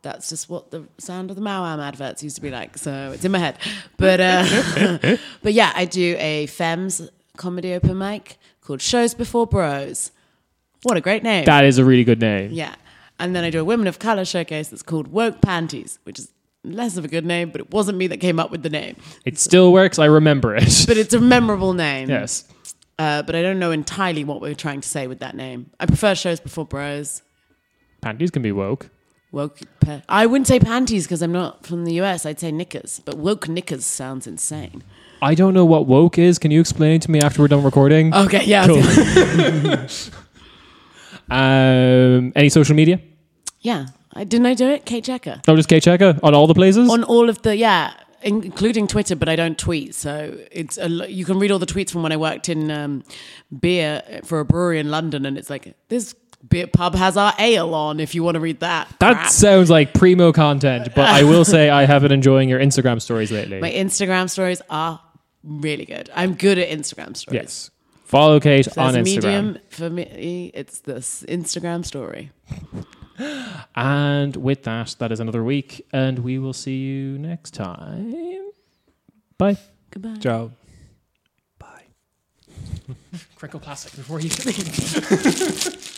That's just what the sound of the Mawam adverts used to be like. So it's in my head. But uh, but yeah, I do a Fems comedy open mic called Shows Before Bros. What a great name. That is a really good name. yeah. And then I do a Women of Color showcase that's called Woke Panties, which is less of a good name, but it wasn't me that came up with the name. It still works. I remember it. But it's a memorable name. yes. Uh, but I don't know entirely what we were trying to say with that name. I prefer Shows Before Bros. Panties can be woke. Woke. Pa- I wouldn't say panties because I'm not from the US. I'd say knickers, but woke knickers sounds insane. I don't know what woke is. Can you explain it to me after we're done recording? Okay, yeah, Cool. Um, any social media? yeah. I, didn't I do it? Kate Cheka No, just Kate Cheka on all the places. on all of the yeah, in- including Twitter, but I don't tweet, so it's a, you can read all the tweets from when I worked in um, beer for a brewery in London, and it's like this beer pub has our ale on. If you want to read that, that crap. sounds like primo content, but I will say I have been enjoying your Instagram stories lately. my Instagram stories are really good. I'm good at Instagram stories. yes. Follow Kate So on Instagram. medium for me, it's this Instagram story. And with that, that is another week, and we will see you next time. Bye. Goodbye. Ciao. Bye. Crinkle plastic before you leave.